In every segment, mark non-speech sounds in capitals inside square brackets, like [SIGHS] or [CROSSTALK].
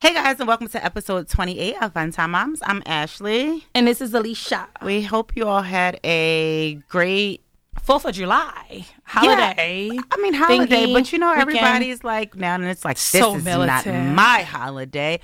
Hey guys, and welcome to episode 28 of Fun Time Moms. I'm Ashley. And this is Alicia. We hope you all had a great Fourth of July holiday. I mean holiday, Thingy but you know weekend. everybody's like now and it's like this So is militant. not my holiday.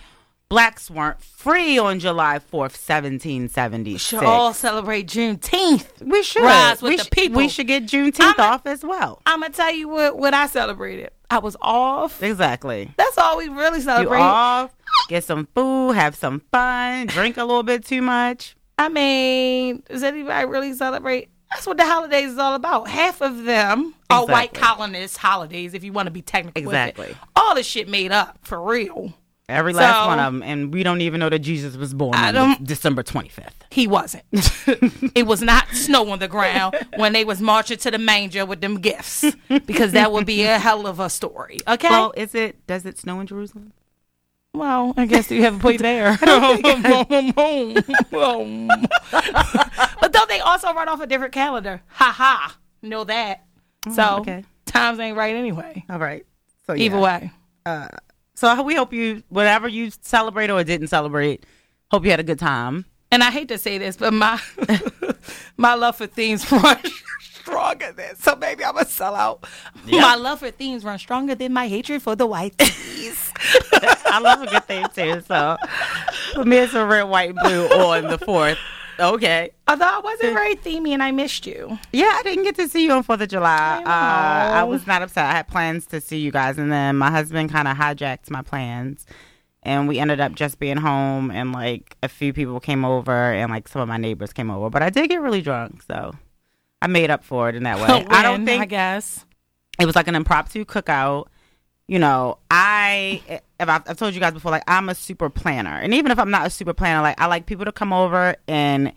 Blacks weren't free on July 4th, 1776. Should all celebrate Juneteenth. we should rise with we the sh- people. We should get Juneteenth I'm a- off as well. I'm gonna tell you what what I celebrated. I was off. Exactly. That's all we really celebrate. You off, get some food, have some fun, drink a little bit too much. I mean, does anybody really celebrate? That's what the holidays is all about. Half of them are white Exactly. colonist holidays, if you want to be technical. Exactly. All this shit made up for real. Every last So- one of them, and we don't even know that Jesus was born on December 25th. He wasn't. [LAUGHS] it was not snow on the ground when they was marching to the manger with them gifts, because that would be a hell of a story. Okay. Well, is it? Does it snow in Jerusalem? Well, I guess you have a point there. [LAUGHS] [LAUGHS] but don't they also run off a different calendar? Ha ha. Know that. Oh, so okay. times ain't right anyway. All right. So Either way. Uh, So we hope you, whatever you celebrate or didn't celebrate, hope you had a good time. And I hate to say this, but my [LAUGHS] my love for themes [LAUGHS] run stronger than so maybe I'm a sellout. My love for themes run stronger than my hatred for the white [LAUGHS] tees. I love a good thing too. So for me, it's a red, white, and blue on the fourth. Okay. Although I wasn't very themey and I missed you. Yeah, I didn't get to see you on Fourth of July. I Uh, I was not upset. I had plans to see you guys, and then my husband kind of hijacked my plans, and we ended up just being home. And like a few people came over, and like some of my neighbors came over. But I did get really drunk, so I made up for it in that way. [LAUGHS] I don't think I guess. it was like an impromptu cookout. You know, I if I've, I've told you guys before, like I'm a super planner, and even if I'm not a super planner, like I like people to come over and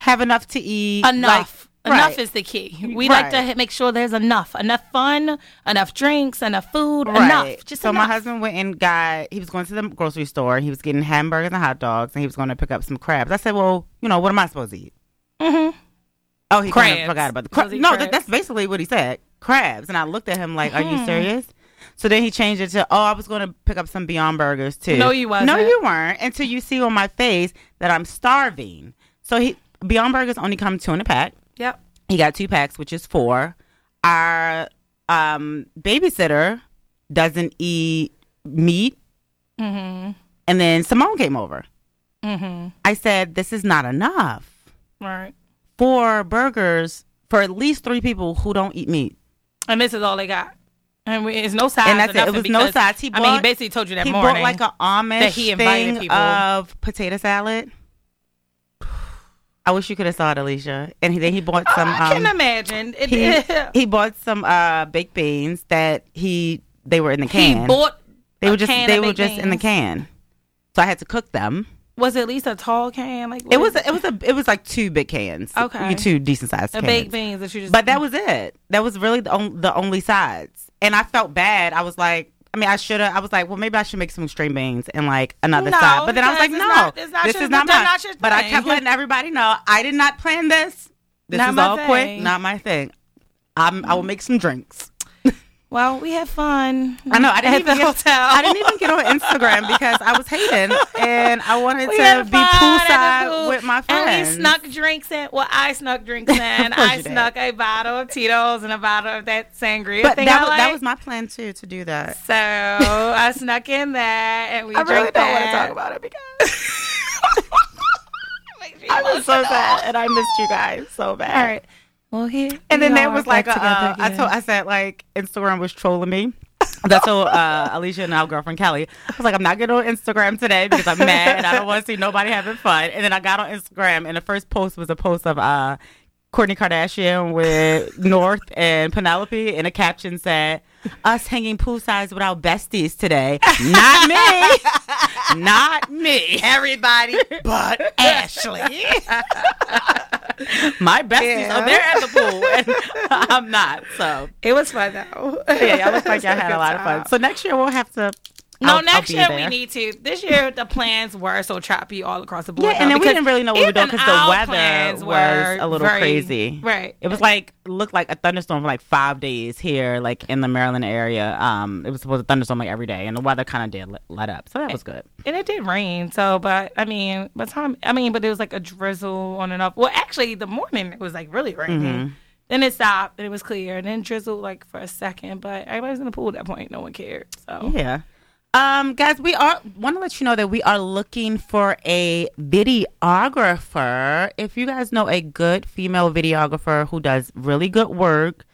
have enough to eat. Enough. Like, enough right. is the key. We like to make sure there's enough. Enough fun, enough drinks, enough food, Right. enough. Just so enough. my husband went and got. He was going to the grocery store. He was getting hamburgers and hot dogs, and he was going to pick up some crabs. I said, "Well, you know, what am I supposed to eat?" Mm-hmm. Oh, he kind of Crabs. forgot about the crabs. No, that, crabs? that's basically what he said. Crabs, and I looked at him like, "Are Mm-hmm. you serious?" So then he changed it to, "Oh, I was going to pick up some Beyond Burgers too." No, you wasn't. No, you weren't. Until you see on my face that I'm starving. So he Beyond Burgers only come two in a pack. Yep. He got two packs, which is four. Our um, babysitter doesn't eat meat. Mm-hmm. And then Simone came over. Mm-hmm. I said, This is not enough. Right. Four burgers for at least three people who don't eat meat. And this is all they got. And we, it's no sides. And that's it. It was no because- sides. He I mean, he basically told you that he morning. bought like an Amish that he invited thing people. of potato salad. I wish you could have saw it, Alicia. And he, then he bought some. I um, can imagine. It, he, he bought some uh, baked beans that he they were in the can. he bought. They were just they were just in the can, so I had to cook them. Was it at least a tall can? Like It was it was a it was like two big cans, Okay. two decent sized cans. baked beans that you just. But that was it. That was really the on, the only sides, and I felt bad. I was like, I mean, I should have. I was like, well, maybe I should make some string beans and like another No, side. But then I was like, because no, not- it's not this your- is not that's mine. not your but I kept letting everybody know I did not plan this. This Not is my all thing. quick, not my thing. I'm, I will mm. make some drinks. Well, we had fun. I know. I didn't even the get, hotel. I didn't even get on Instagram because I was hating and I wanted [LAUGHS] We to be poolside pool, with my friends. And we snuck drinks in. Well, I snuck drinks [LAUGHS] in. I you did. snuck a bottle of Tito's and a bottle of that sangria But thing that was, like. that was my plan too to do that. So I snuck in that, and we I really drank don't want to talk about it because [LAUGHS] Makes me I was so sad and I missed you guys so bad. All right. Well, here. And then that was like a, uh, I told I said like Instagram was trolling me. That's so uh, Alicia and our girlfriend Kelly. I was like, I'm not getting on Instagram today because I'm mad and I don't want to see nobody having fun. And then I got on Instagram and the first post was a post of uh, Kourtney Kardashian with North and Penelope, and a caption said, "Us hanging poolsides with our besties today. Not me, [LAUGHS] not me. everybody but [LAUGHS] Ashley. My besties, Yeah. oh, they're at the pool, and I'm not. So It was fun though. yeah, y'all look [LAUGHS] like y'all had a lot of fun. So next year we'll have to No, I'll- next I'll year there. we need to. This year the plans were so choppy all across the board. Yeah, and then we didn't really know what we were doing because the weather was a little very- crazy. Right. It was like looked like a thunderstorm for like five days here, like in the Maryland area. Um, it was supposed to thunderstorm like every day, and the weather kind of did let, let up, so that was good. and it did rain. So, but I mean, the time I mean, but it was like a drizzle on and off. Well, actually, the morning it was like really raining. Mm-hmm. Then it stopped and it was clear, and then drizzled like for a second. But everybody's in the pool at that point. No one cared. So Yeah. Um, guys, we are want to let you know that we are looking for a videographer. If you guys know a good female videographer who does really good work,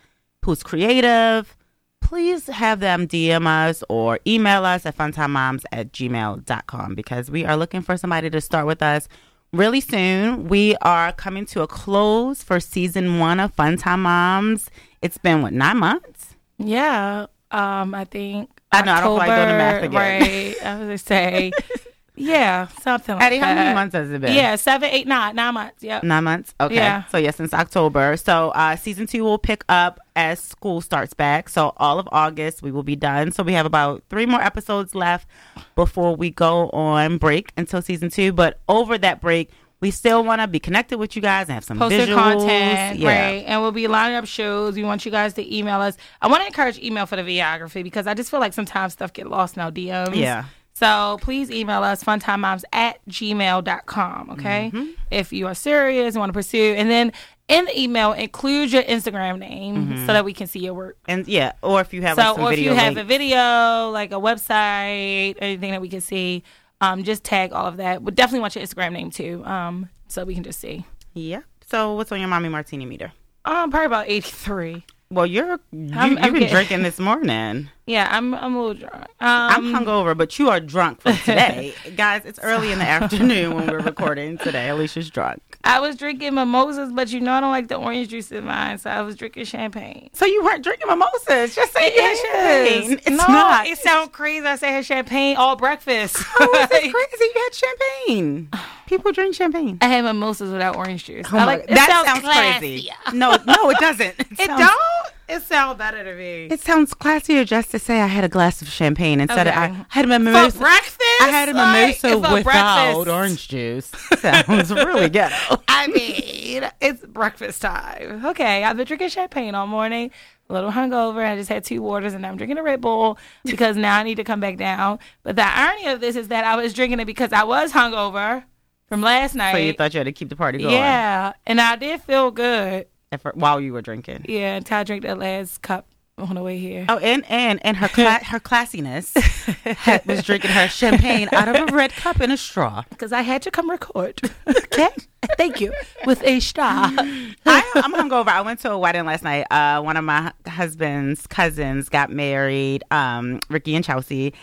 who's creative, please have them DM us or email us at funtimemoms at gmail.com because we are looking for somebody to start with us really soon. We are coming to a close for season one of Funtime Moms. It's been, what, nine months? yeah, um, I think I know, I don't feel like doing the math again. Right. I was gonna say, [LAUGHS] yeah, something like Eddie, that. how many months has it been? Yeah, seven, eight, nine, nine months. Yep. Nine months. Okay. Yeah. So yeah, since October. So uh, season two will pick up as school starts back. So all of August we will be done. So we have about three more episodes left before we go on break until season two. But over that break, we still want to be connected with you guys and have some posted visuals. content, Yeah. right? And we'll be lining up shows. We want you guys to email us. I want to encourage email for the videography because I just feel like sometimes stuff get lost in our DMs. Yeah. So please email us funtimemoms at gmail.com, okay? Mm-hmm. If you are serious and want to pursue. And then in the email, include your Instagram name so that we can see your work. And yeah, or if you have So, like, or if you have a video, like a website, anything that we can see, um, just tag all of that. We definitely want your Instagram name too, um, so we can just see. yeah. So what's on your mommy martini meter? Um, probably about 83. Well, you're you, I'm- you've I'm been drinking this morning. [LAUGHS] Yeah, I'm I'm a little drunk. Um, I'm hungover, but you are drunk from today, [LAUGHS] guys. It's early in the afternoon when we're recording today. Alicia's drunk. I was drinking mimosas, but you know I don't like the orange juice in mine, so I was drinking champagne. So you weren't drinking mimosas? Just say champagne. It's no, not. It sounds crazy. I say had champagne all breakfast. [LAUGHS] Oh, How is it crazy? You had champagne. People drink champagne. I had mimosas without orange juice. Oh I like that sounds, sounds, crazy. No, no, it doesn't. [LAUGHS] It, It sounds, don't. It sounds better to me. It sounds classier just to say I had a glass of champagne instead of I had a mimosa. For mimosa. breakfast, I had a mimosa it's for without breakfast. orange juice. [LAUGHS] Sounds really ghetto. I mean, it's breakfast time. Okay, I've been drinking champagne all morning. A little hungover. I just had two waters, and now I'm drinking a Red Bull because now I need to come back down. But the irony of this is that I was drinking it because I was hungover from last night. So you thought you had to keep the party going? yeah, and I did feel good. While you were drinking. Yeah, until I drank that last cup on the way here. Oh, and and and her cla- her classiness [LAUGHS] had, was drinking her champagne out of a red cup and a straw. Because I had to come record. [LAUGHS] okay, thank you with a star. I, I'm hungover. I went to a wedding last night. Uh, one of my husband's cousins got married, um, Ricky and Chelsea,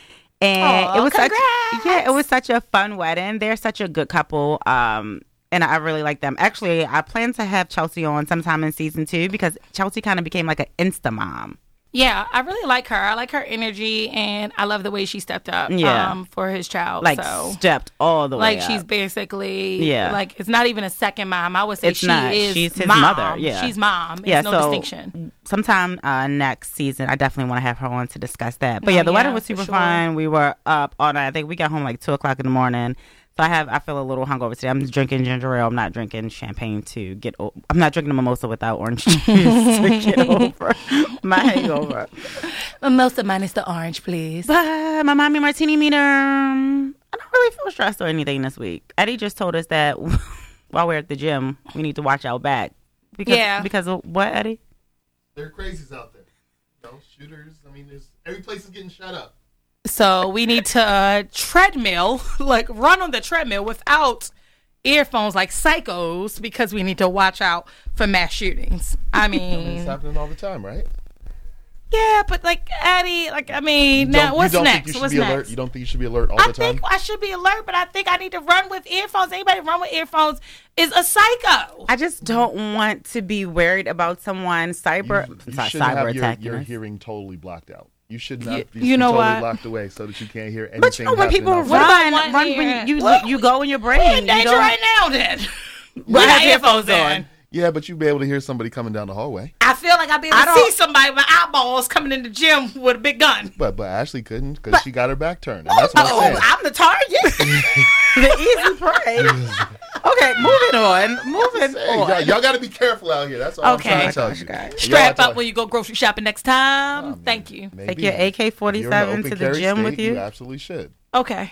and Aw, it was such congrats. yeah, it was such a fun wedding. They're such a good couple. Um, and I really like them. Actually, I plan to have Chelsea on sometime in season two because Chelsea kind of became like an insta mom. Yeah, I really like her. I like her energy, and I love the way she stepped up. Yeah. um, for his child. Like so. stepped all the way. like she's basically Yeah. like it's not even a second mom. I would say It's she not. is She's his mom. mother, yeah. she's mom. yeah, There's no so distinction. sometime uh, next season, I definitely want to have her on to discuss that. But Oh, yeah, the yeah, wedding was super sure. fun. We were up all night. I think we got home like two o'clock in the morning. So I have I feel a little hungover today. I'm drinking ginger ale. I'm not drinking champagne to get. O- I'm not drinking a mimosa without orange [LAUGHS] juice to get over [LAUGHS] my hangover. Mimosa minus the orange, please. But my mommy martini meter. um, I don't really feel stressed or anything this week. Eddie just told us that [LAUGHS] while we're at the gym, we need to watch our back. Because, Yeah. Because of what, Eddie? There are crazies out there. You know, shooters. I mean, there's every place is getting shut up. So we need to uh, treadmill, [LAUGHS] like run on the treadmill without earphones like psychos because we need to watch out for mass shootings. I [LAUGHS] I mean, it's happening all the time, right? yeah, but like Eddie, like I mean, now what's you next? you what's next? alert? You don't think you should be alert all I the time? I think I should be alert, but I think I need to run with earphones. Anybody run with earphones is a psycho. I just don't want to be worried about someone cyber you, you sorry, cyber have your, attacking your us. hearing totally blocked out. You should not You- be you know totally what? locked away so that you can't hear anything. But you know when people outside. What run, run when you What? you go in your brain. We're brain. in danger don't- right now, then. Well, We have got earphones earphones on. On. Yeah, but you'd be able to hear somebody coming down the hallway. I feel like I'd be able I to don't- see somebody with eyeballs coming in the gym [LAUGHS] with a big gun. But but Ashley couldn't because she got her back turned. And that's what I'm Oh. I'm the target. [LAUGHS] [LAUGHS] the easy prey. Okay, moving on. Moving Hey, on. y'all, y'all got to be careful out here. That's all Okay. I'm trying Oh to tell gosh, you. guys. Strap talk- up when you go grocery shopping next time. I mean, Thank you. maybe. Take your If you're in AK-47 to the gym state, with you. You absolutely should. Okay.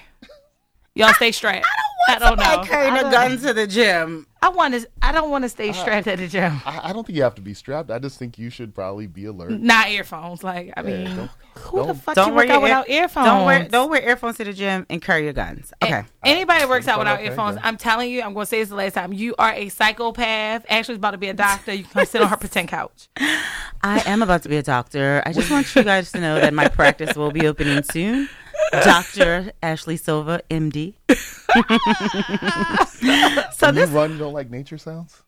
Y'all stay strapped. I don't know. Somebody carrying I a don't- gun to the gym. I want to. I don't want to stay strapped at the gym. I, I don't think you have to be strapped. I just think you should probably be alert. Not earphones. Like I mean, don't- who the don't- fuck Don't can wear work your out without earphones? Don't wear don't wear earphones to the gym and carry your guns. Okay. Anybody that works out without okay, earphones, yeah. I'm telling you, I'm going to say this the last time. You are a psychopath. Ashley's about to be a doctor. You can sit on her pretend couch. [LAUGHS] I am about to be a doctor. I just want you guys to know that my practice will be opening soon. Dr. Ashley Silva, MD. [LAUGHS] so When you run, you don't like nature sounds?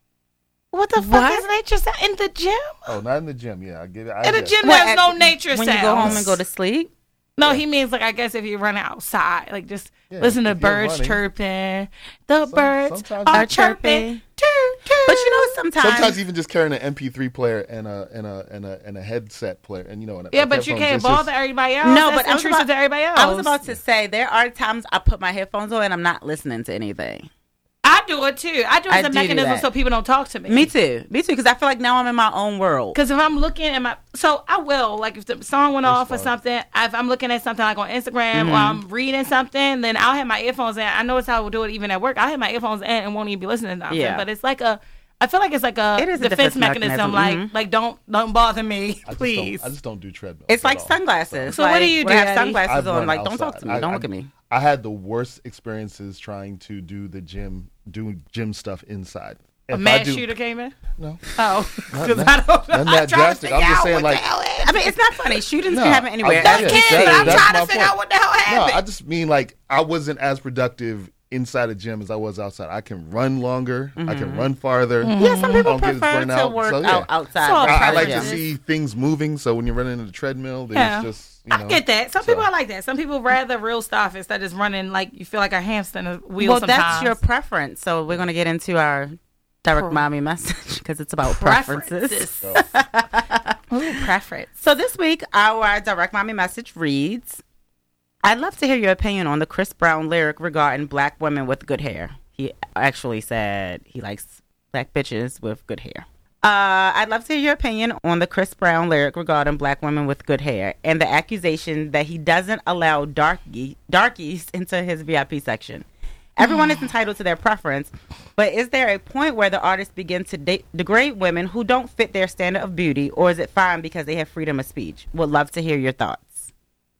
What the fuck What? is nature sound in the gym? Oh, not in the gym. Yeah, I get it. I In the gym, What, there's no nature when sounds. you go home and go to sleep. No, he means like I guess if you run outside, like just Yeah, listen to birds running. chirping. The Some- birds are you- chirping. Toot, toot. But you know, sometimes, Sometimes even just carrying an MP3 player and a and a and a and a headset player, and you know, and a- yeah, but you can't it's bother just- everybody else. no, That's but I was, intrusive about, to everybody else. I was about to say there are times I put my headphones on and I'm not listening to anything. I do it too. I do it as a do do mechanism so people don't talk to me. Me too. Me too. Because I feel like now I'm in my own world. Because if I'm looking at my, so I will like if the song went off or something. If I'm looking at something like on Instagram Mm-hmm. or I'm reading something, then I'll have my earphones in. I notice how I will do it even at work. I have my earphones in and won't even be listening to nothing. Yeah. But it's like a, I feel like it's like a It is a defense, defense mechanism. mechanism, Like mhm. like don't don't bother me, I just don't- please. I just don't do treadmills. It's like all. sunglasses. So what do you when I do, have sunglasses I've on. run Like, don't talk to me. I- don't I- look at me. I had the worst experiences trying to do the gym, doing gym stuff inside. a If I mad do- shooter came in. No, Oh, Not because I don't know. not I'm that trying to drastic. I'm figure just out saying, what like- the hell I mean, it's not funny. Shootings No, can happen anywhere. I- That's yeah, kids. that- I'm that's trying to figure out what the hell happened. No, happened. I just mean like I wasn't as productive inside a gym as I was outside. I can run longer. I can run farther. Mm-hmm. Yeah, some people I don't get as prefer to out. work So, yeah. out outside. So, I, I like to see things moving. So when you're running in the treadmill, there's Yeah. just you know. I get that. Some so- people are like that. Some people rather real stuff instead of just running like you feel like a hamster in a wheel. Well, sometimes. that's your preference. So we're going to get into our direct Pre- mommy message because it's about preferences. [LAUGHS] Ooh, preference. So this week, our direct mommy message reads I'd love to hear your opinion on the Chris Brown lyric regarding black women with good hair. He actually said he likes black bitches with good hair. Uh, I'd love to hear your opinion on the Chris Brown lyric regarding black women with good hair and the accusation that he doesn't allow darky, darkies [LAUGHS] into his VIP section. Everyone is [SIGHS] entitled to their preference, but is there a point where the artist begins to de- degrade women who don't fit their standard of beauty, or is it fine because they have freedom of speech? Would love to hear your thoughts.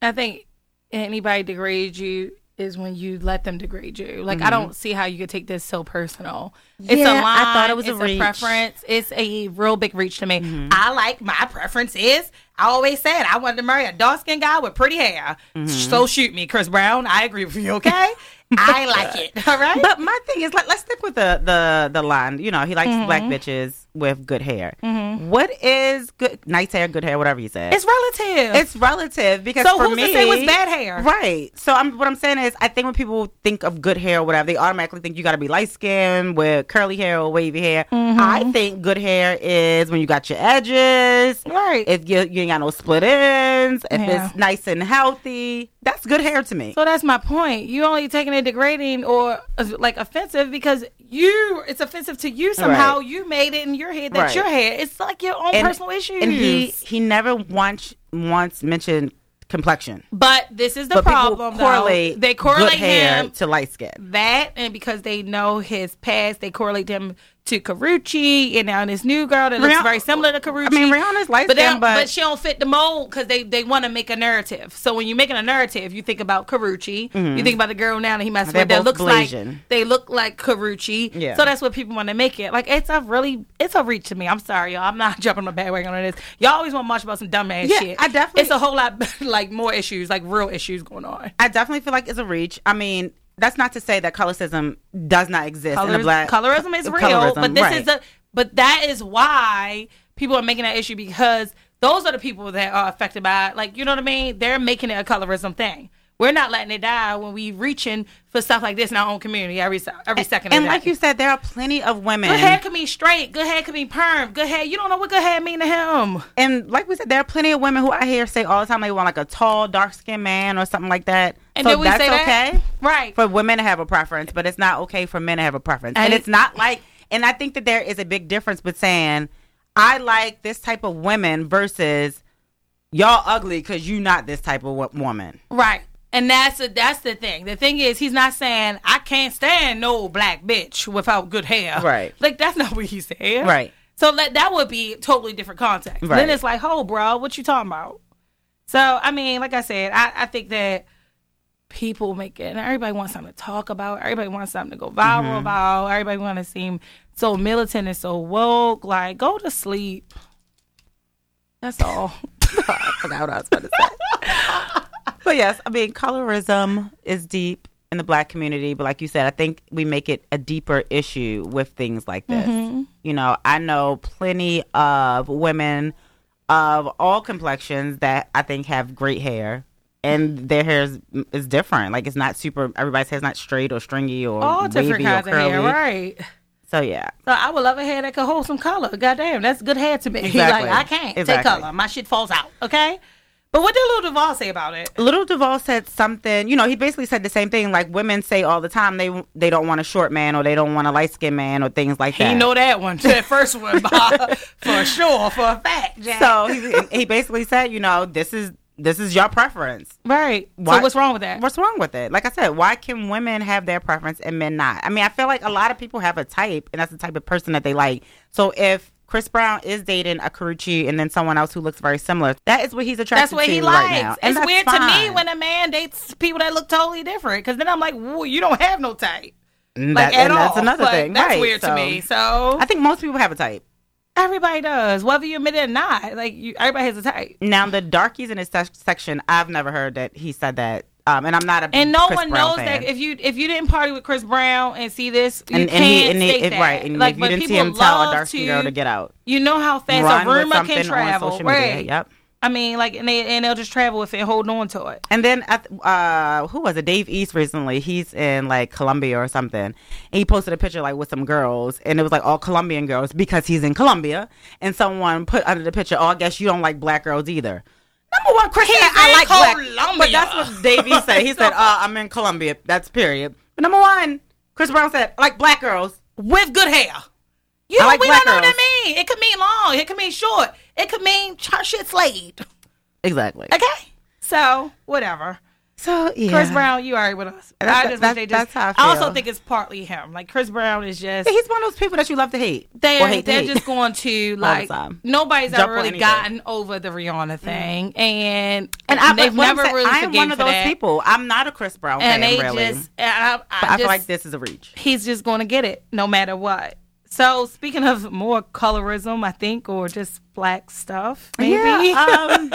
I think anybody degrades you is when you let them degrade you. Like I don't see how you could take this so personal. it's a Mm-hmm. Yeah, line. I thought it was a. Mm-hmm. preference. It's a real big reach to me. I like my preference is. I always said I wanted to marry a dark skinned guy with pretty hair. Mm-hmm. So shoot me, Chris Brown. I agree with you. Okay, [LAUGHS] I like it. All right. But my thing is, like, let's stick with the the the line. You know, he likes Mm-hmm. black bitches with good hair. What is good, nice hair, good hair, whatever you said? it's relative. it's relative because so for who's me, to say what's bad hair? Right. So I'm what I'm saying is I think when people think of good hair or whatever, they automatically think you gotta be light skinned with curly hair or wavy hair. Mm-hmm. I think good hair is when you got your edges. Right. If you you ain't got no split ends, if Yeah. it's nice and healthy, that's good hair to me. So that's my point. You only taking it degrading or uh, like offensive because you it's offensive to you somehow. Right. You made it in your head that's Right. your hair. It's like your own And- personal issues. And he he never once once mentioned complexion. but this is the but problem. correlate though. They correlate him to light skin. that, and because they know his past, they correlate him to Karrueche, and now this new girl that looks Rihanna- very similar to Karrueche. I mean, Rihanna's light but, skin, but, but she don't fit the mold because they, they want to make a narrative. So when you're making a narrative, you think about Karrueche. You think about the girl now that he messed Mm-hmm. With that looks Blasian. like they look like Karrueche. Yeah. So that's what people want to make it. Like it's a really it's a reach to me. I'm sorry, y'all. I'm not [LAUGHS] jumping on the bandwagon on this. Y'all always want march about some dumb ass Yeah, shit. I definitely- It's a whole lot [LAUGHS] like more issues, like real issues going on. I definitely feel like it's a reach. I mean, that's not to say that colorism does not exist in the black colorism is [LAUGHS] real, colorism, but this right. is a but that is why people are making that issue because those are the people that are affected by it. Like you know what I mean? They're making it a colorism thing. We're not letting it die when we reaching for stuff like this in our own community every every second. And of the like you said, there are plenty of women. good hair could mean straight. Good hair could mean perm. Good hair. You don't know what good hair mean to him. And like we said, there are plenty of women who I hear say all the time they want like a tall, dark skinned man or something like that. And so then we that's say that? okay Right. for women to have a preference, but it's not okay for men to have a preference. And, And it's not like, and I think that there is a big difference between saying, I like this type of women versus y'all ugly because you not this type of woman. Right. And that's the that's the thing. The thing is, he's not saying I can't stand no black bitch without good hair. Right. Like that's not what he's saying. Right. So that that would be totally different context. Right. Then it's like, oh, bro, what you talking about? So I mean, like I said, I, I think that people make it. And everybody wants something to talk about. Everybody wants something to go viral Mm-hmm. about. Everybody want to seem so militant and so woke. Like, go to sleep. That's all. [LAUGHS] I forgot what I was about to say. [LAUGHS] but yes, I mean, colorism is deep in the black community. But like you said, I think we make it a deeper issue with things like this. You know, I know plenty of women of all complexions that I think have great hair. And their hair is, is different. Like it's not super. Everybody's hair's not straight or stringy or all different kinds of hair, right? So yeah, So I would love a hair that could hold some color. Goddamn, that's good hair to me. [LAUGHS] Exactly. like I can't take color. My shit falls out. Okay. But what did Lil Duval say about it? Lil Duval said something. You know, he basically said the same thing. Like women say all the time, they they don't want a short man or they don't want a light skinned man or things like that. He know that one, that first one, [LAUGHS] Bob, for sure, for a fact. Jack. So he, he basically said, you know, this is this is your preference. right. Why- So what's wrong with that? What's wrong with it? Like I said, why can women have their preference and men not? I mean, I feel like a lot of people have a type, and that's the type of person that they like. So if Chris Brown is dating a Karrueche and then someone else who looks very similar, that is what he's attracted to. That's what he right likes. now. And it's that's weird to me when a man dates people that look totally different. Because then I'm like, you don't have no type. Mm, and Like at all. that's another Like, thing. That's right. weird to me. So I think most people have a type. Everybody does, whether you admit it or not. Like you, everybody has a type. Now the darkies in his sec- section, I've never heard that he said that, um, and I'm not a And no Chris one Brown knows fan. that if you if you didn't party with Chris Brown and see this, you and, can't and he and state that. right, and like, if you didn't see him tell a dark girl to get out, You know how fast run a rumor can travel, media. right? Yep. I mean, like, and they and they'll just travel with it, and hold on to it. And then, at, uh, who was it? Dave East recently. He's in like Colombia or something. And he posted a picture like with some girls, and it was like all Colombian girls because he's in Colombia. And someone put under the picture, "Oh, I guess you don't like black girls either." Number one, Chris, said, I like black, Colombia. but that's what Dave East said. He said, uh, "I'm in Colombia." That's period. But number one, Chris Brown said, "I like black girls." With good hair. You know, like we don't know what girls. that mean. It could mean long. It could mean short. It could mean her shit slayed. Exactly. Okay. So whatever. So yeah, Chris Brown, you already with us. That's- I just that's- they just. how I also think it's partly him. Like Chris Brown is just. He's one of those people that you love to hate. they're hate they're hate. just going to [LAUGHS] like nobody's Jump ever really gotten over the Rihanna mm. thing, and and I, they've but what I'm never saying, really I am one of those that. people. I'm not a Chris Brown and fan, they really. just and I, I, but I feel like this is a reach. he's just going to get it no matter what. So speaking of more colorism, I think, or just black stuff, maybe. Yeah, [LAUGHS] um,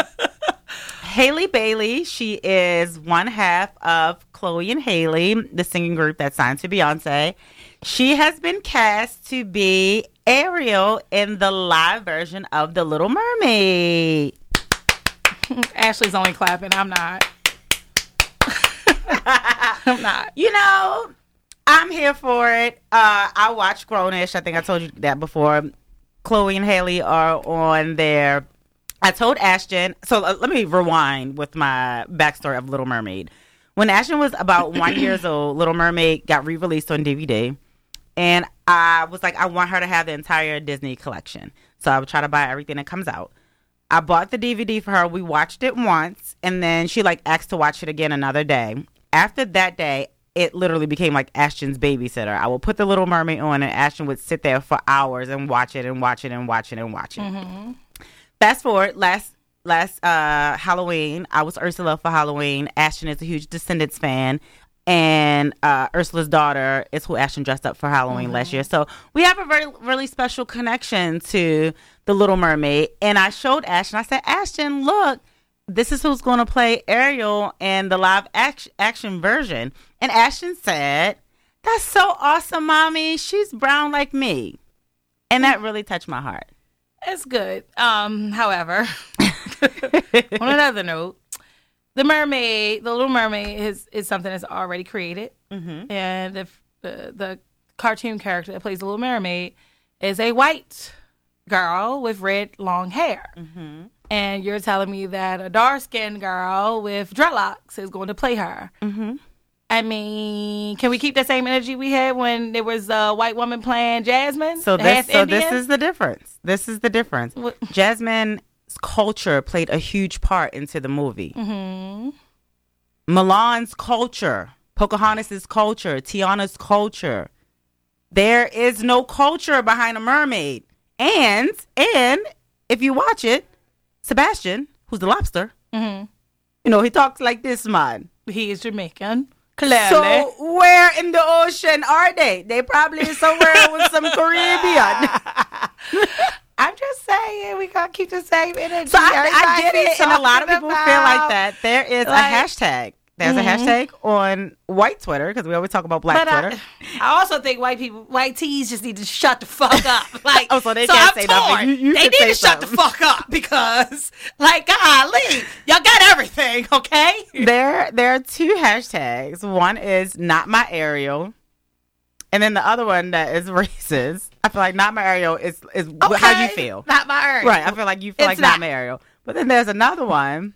Halle Bailey, she is one half of Chloe and Halle, the singing group that signed to Beyonce. She has been cast to be Ariel in the live version of The Little Mermaid. [LAUGHS] Ashley's only clapping. I'm not. [LAUGHS] I'm not. You know, I'm here for it. Uh, I watch Grownish. I think I told you that before. Chloe and Halle are on there. I told Ashton. So uh, let me rewind with my backstory of Little Mermaid. When Ashton was about one [CLEARS THROAT] years old, Little Mermaid got re-released on DVD, and I was like, I want her to have the entire Disney collection. So I would try to buy everything that comes out. I bought the DVD for her. We watched it once, and then she like asked to watch it again another day. After that day, it literally became like Ashton's babysitter. I would put the Little Mermaid on, and Ashton would sit there for hours and watch it and watch it and watch it and watch it. Fast forward last last uh, Halloween, I was Ursula for Halloween. Ashton is a huge Descendants fan. And uh, Ursula's daughter is who Ashton dressed up for Halloween last year. So we have a very, really special connection to The Little Mermaid. And I showed Ashton, I said, Ashton, look, this is who's going to play Ariel in the live action, action version. And Ashton said, That's so awesome, mommy. She's brown like me. And that really touched my heart. It's good. Um, however, [LAUGHS] on another note, the mermaid, the Little Mermaid, is is something that's already created, Mm-hmm. and the the, the cartoon character that plays the Little Mermaid is a white girl with red long hair. Mm-hmm. And you're telling me that a dark skinned girl with dreadlocks is going to play her. Mm-hmm. I mean, can we keep the same energy we had when there was a white woman playing Jasmine? So this, so Indian? this is the difference. This is the difference. What- Jasmine's culture played a huge part into the movie. Mhm. Mulan's culture, Pocahontas's culture, Tiana's culture. There is no culture behind a mermaid. And and if you watch it, Sebastian, who's the lobster, Mhm. you know, he talks like this man. He is Jamaican. Clearly. So where in the ocean are they? They probably somewhere with some [LAUGHS] Caribbean. [LAUGHS] I'm just saying, we gotta keep the same energy. So I, I get it, and a lot of people feel like that. There is like- a hashtag. There's Mhm. a hashtag on white Twitter because we always talk about black But Twitter. [LAUGHS] I also think white people, white tees, just need to shut the fuck up. Like, [LAUGHS] Oh, so they so can't I'm say nothing. You- you they need to shut the fuck up because, [LAUGHS] like, golly, y'all got everything, okay? there, there are two hashtags. One is not my Ariel, and then the other one that is racist. I feel like not my Ariel is is wh- how you feel. Not my Ariel. Right. I feel like you feel It's like not not. my Ariel. But then there's another one.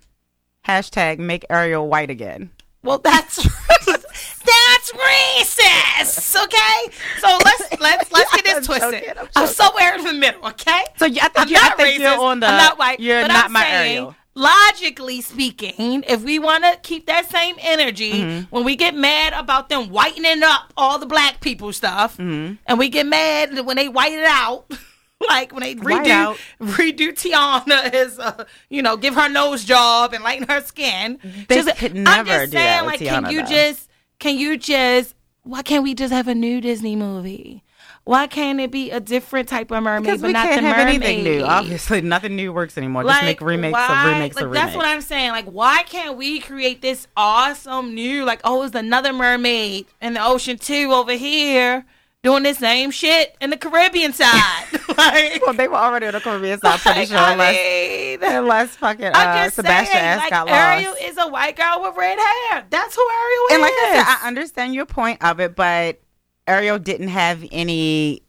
Hashtag make Ariel white again. Well, that's [LAUGHS] that's racist. Okay, so let's let's let's get [LAUGHS] I'm this twisted. joking, I'm I'm somewhere in the middle. Okay. So you, I think, I'm you, I not think racist. you're on the. I'm not white. You're not I'm my saying, Ariel. Logically speaking, if we want to keep that same energy Mm-hmm. when we get mad about them whitening up all the black people stuff, Mm-hmm. and we get mad when they white it out. [LAUGHS] [LAUGHS] Like when they redo redo Tiana as uh, you know give her nose job and lighten her skin. They Just- could I'm never just do saying, that with like, can you though. just can you just why can't we just have a new Disney movie? Why can't it be a different type of mermaid, Because but we not can't the have mermaid? anything new. Obviously, nothing new works anymore. Just make remakes why, of remakes like, of That's what I'm saying. Like, why can't we create this awesome new, like, oh, it's another mermaid in the ocean too over here doing the same shit in the Caribbean side? [LAUGHS] like, well, they were already on the Caribbean side, pretty like, sure, I unless, mean, unless fucking I'm uh, just Sebastian saying, ass like, got lost. Ariel is a white girl with red hair. That's who Ariel and is. And like I said, I understand your point of it, but Ariel didn't have any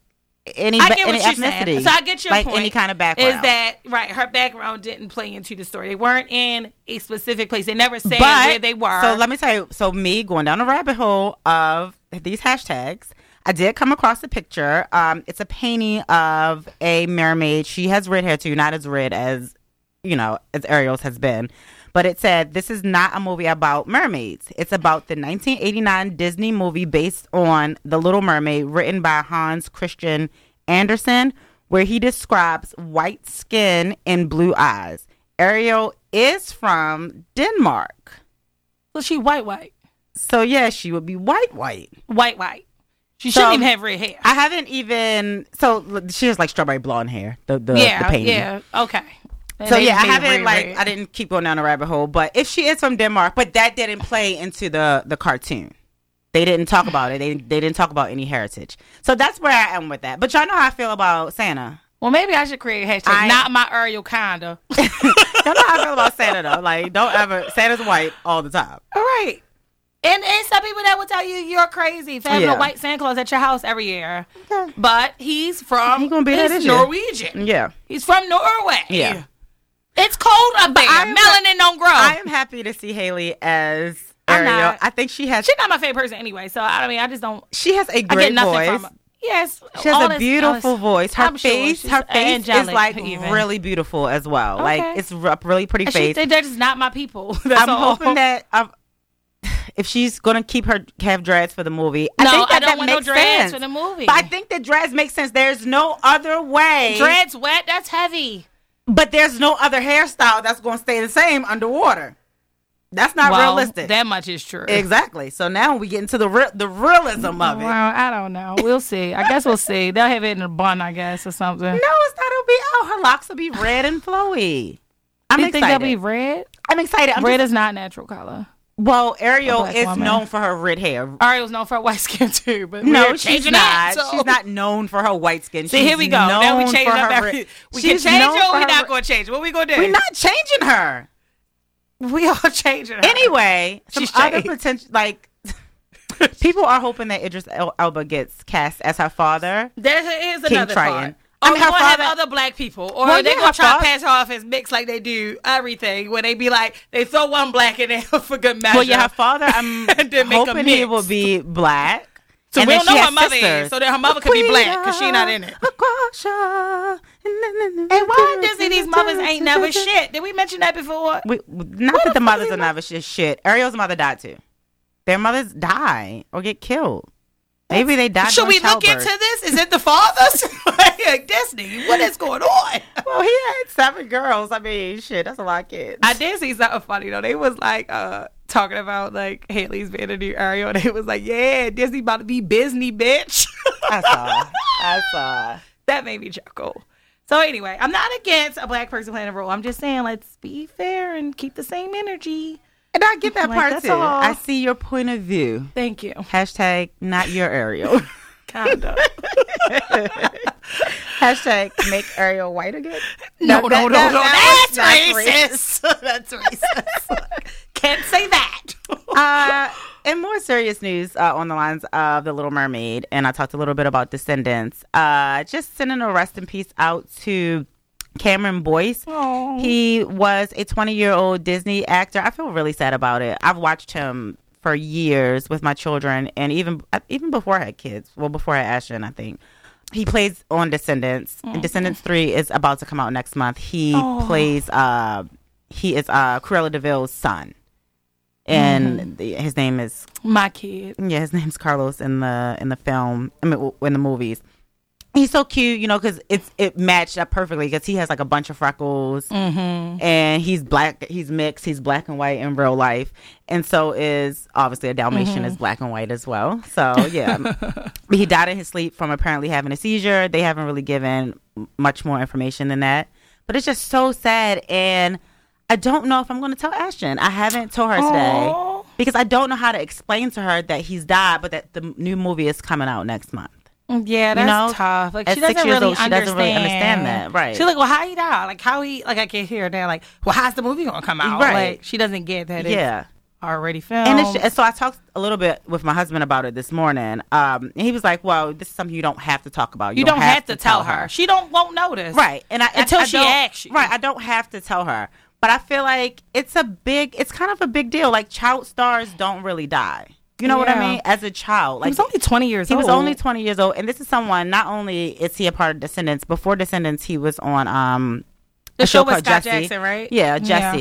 any I get any what you're ethnicity, saying. So I get your like point. any kind of background. Is that right? Her background didn't play into the story. They weren't in a specific place. They never said but where they were. So let me tell you. So me going down a rabbit hole of these hashtags, I did come across a picture. Um, it's a painting of a mermaid. She has red hair too, not as red as you know as Ariel's has been. But it said this is not a movie about mermaids. It's about the 1989 Disney movie based on The Little Mermaid, written by Hans Christian Andersen, where he describes white skin and blue eyes. Ariel is from Denmark. so she white, white, So yeah, she would be white, white. white, white. She So- shouldn't even have red hair. I haven't even. So she has like strawberry blonde hair. The the, the yeah, painting. yeah, okay. So yeah, I haven't like red. I didn't keep going down the rabbit hole. But if she is from Denmark, but that didn't play into the the cartoon. They didn't talk about it. They they didn't talk about any heritage. So that's where I am with that. But y'all know how I feel about Santa. Well, maybe I should create a hashtag. I- not my Ariel kinda. [LAUGHS] y'all know how I feel about Santa though. Like don't ever Santa's white all the time. All right. And and some people that will tell you you're crazy for having Yeah. a white Santa Claus at your house every year. Okay. But he's from He gonna be he's. Norwegian. Yeah. He's from Norway. Yeah. It's cold up there. I Melanin don't grow. I am happy to see Halle as I'm Ariel. not. I think she has She's not my favorite person anyway, so I mean I just don't she has a I great get nothing voice. from her. Yes. She has a beautiful this- voice. Her I'm face, she's her face is like even. really beautiful as well. Like it's a really pretty And face. they- they're just not my people. [LAUGHS] That's I'm all. hoping that um, if she's gonna keep her have dreads for the movie, No, I think that I don't that want no makes dreads sense. for the movie. But I think the dreads make sense. There's no other way. dreads wet. That's heavy. but there's no other hairstyle that's gonna stay the same underwater. That's not Well, realistic. That much is true. exactly. So now we get into the re- the realism of it. Well, I don't know. We'll see. I guess we'll see. They'll have it in a bun, I guess, or something. No, it's not. It'll be out. Her locks will be red and flowy. I'm you excited. think they'll be red? I'm excited. I'm red just- is not natural color. Well, Ariel is woman. known for her red hair. Ariel's known for her white skin too, but No, she's not. so- She's not known for her white skin. See, She's here we go. Now we change up her every. [LAUGHS] We can change known it or for we're not going to change. What we going to do? We're not changing her. We all [LAUGHS] changing. her. Anyway, some She's other changed. potential like [LAUGHS] people are hoping that Idris El- Elba gets cast as her father. There is King another Triton. part. I Or mean, we gonna have other black people, or Well, they yeah, gonna try to pass her off as mixed like they do everything. Where they be like, they throw one black in there [LAUGHS] for good measure. Well, yeah, her father. I'm [LAUGHS] And then make 'em hoping he will be black. So And we don't know her mother sisters. is, so that her mother could be black because she not in it. And why Disney these mothers ain't never shit? Did we mention that before? We, not that the mothers are never shit. Shit, Ariel's mother died too. Their mothers die or get killed. Maybe they died. Should we look into this? Is it the fathers? [LAUGHS] like Disney, what is going on? Well, he had seven girls. I mean, shit, that's a lot of kids. I did see something funny though. They was like uh talking about like Halle's new Ariel. They was like, yeah, Disney about to be Disney, bitch. I saw. I saw. [LAUGHS] that made me chuckle. So anyway, I'm not against a black person playing a role. I'm just saying let's be fair and keep the same energy. And I get that Like, part too. all. I see your point of view. Thank you. Hashtag not your Ariel. [LAUGHS] Kinda. [LAUGHS] Hashtag make Ariel white again. no, no, no, no. that- That's that was racist. [LAUGHS] That's racist. Can't say that. uh, in more serious news uh, on the lines of The Little Mermaid, and I talked a little bit about Descendants, uh, just sending a rest in peace out to Cameron Boyce. Aw. He was a 20 year old Disney actor. I feel really sad about it. I've watched him for years with my children, and even even before I had kids. Well, before I had Ashton, I think. He plays on Descendants. And Descendants 3 is about to come out next month. He Aw. plays, uh, he is uh, Cruella de Vil's son. And the, his name is My kid. yeah, his name's Carlos in the in the film. I mean, in the movies. He's so cute, you know, because it's it matched up perfectly because he has like a bunch of freckles, Mm-hmm. and he's black. He's mixed. He's black and white in real life, and so is obviously a Dalmatian Mm-hmm. is black and white as well. So yeah, [LAUGHS] he died in his sleep from apparently having a seizure. They haven't really given much more information than that, but it's just so sad, and I don't know if I'm going to tell Ashton. I haven't told her today because I don't know how to explain to her that he's died, but that the new movie is coming out next month. Yeah, that's know, tough. Like at she six doesn't years really old, she understand. doesn't really understand that, right. She's like, well, how he died? Like how he? Like I can hear her now. Like, well, how's the movie gonna come out? Right. Like she doesn't get that. It's yeah. already filmed. And it's and so I talked a little bit with my husband about it this morning. Um, and he was like, "Well, this is something you don't have to talk about. you don't have, to tell her. She don't won't notice. right?" And I Until I, I she don't- asks you. Right, I don't have to tell her, but I feel like it's a big. It's kind of a big deal. Like child stars don't really die. You know what I mean? As a child, like He was only twenty years He old. He was only 20 years old, and this is someone. Not only is he a part of Descendants, before Descendants, he was on um The a show with called Scott Jessie. Jackson, right? Yeah, Yeah.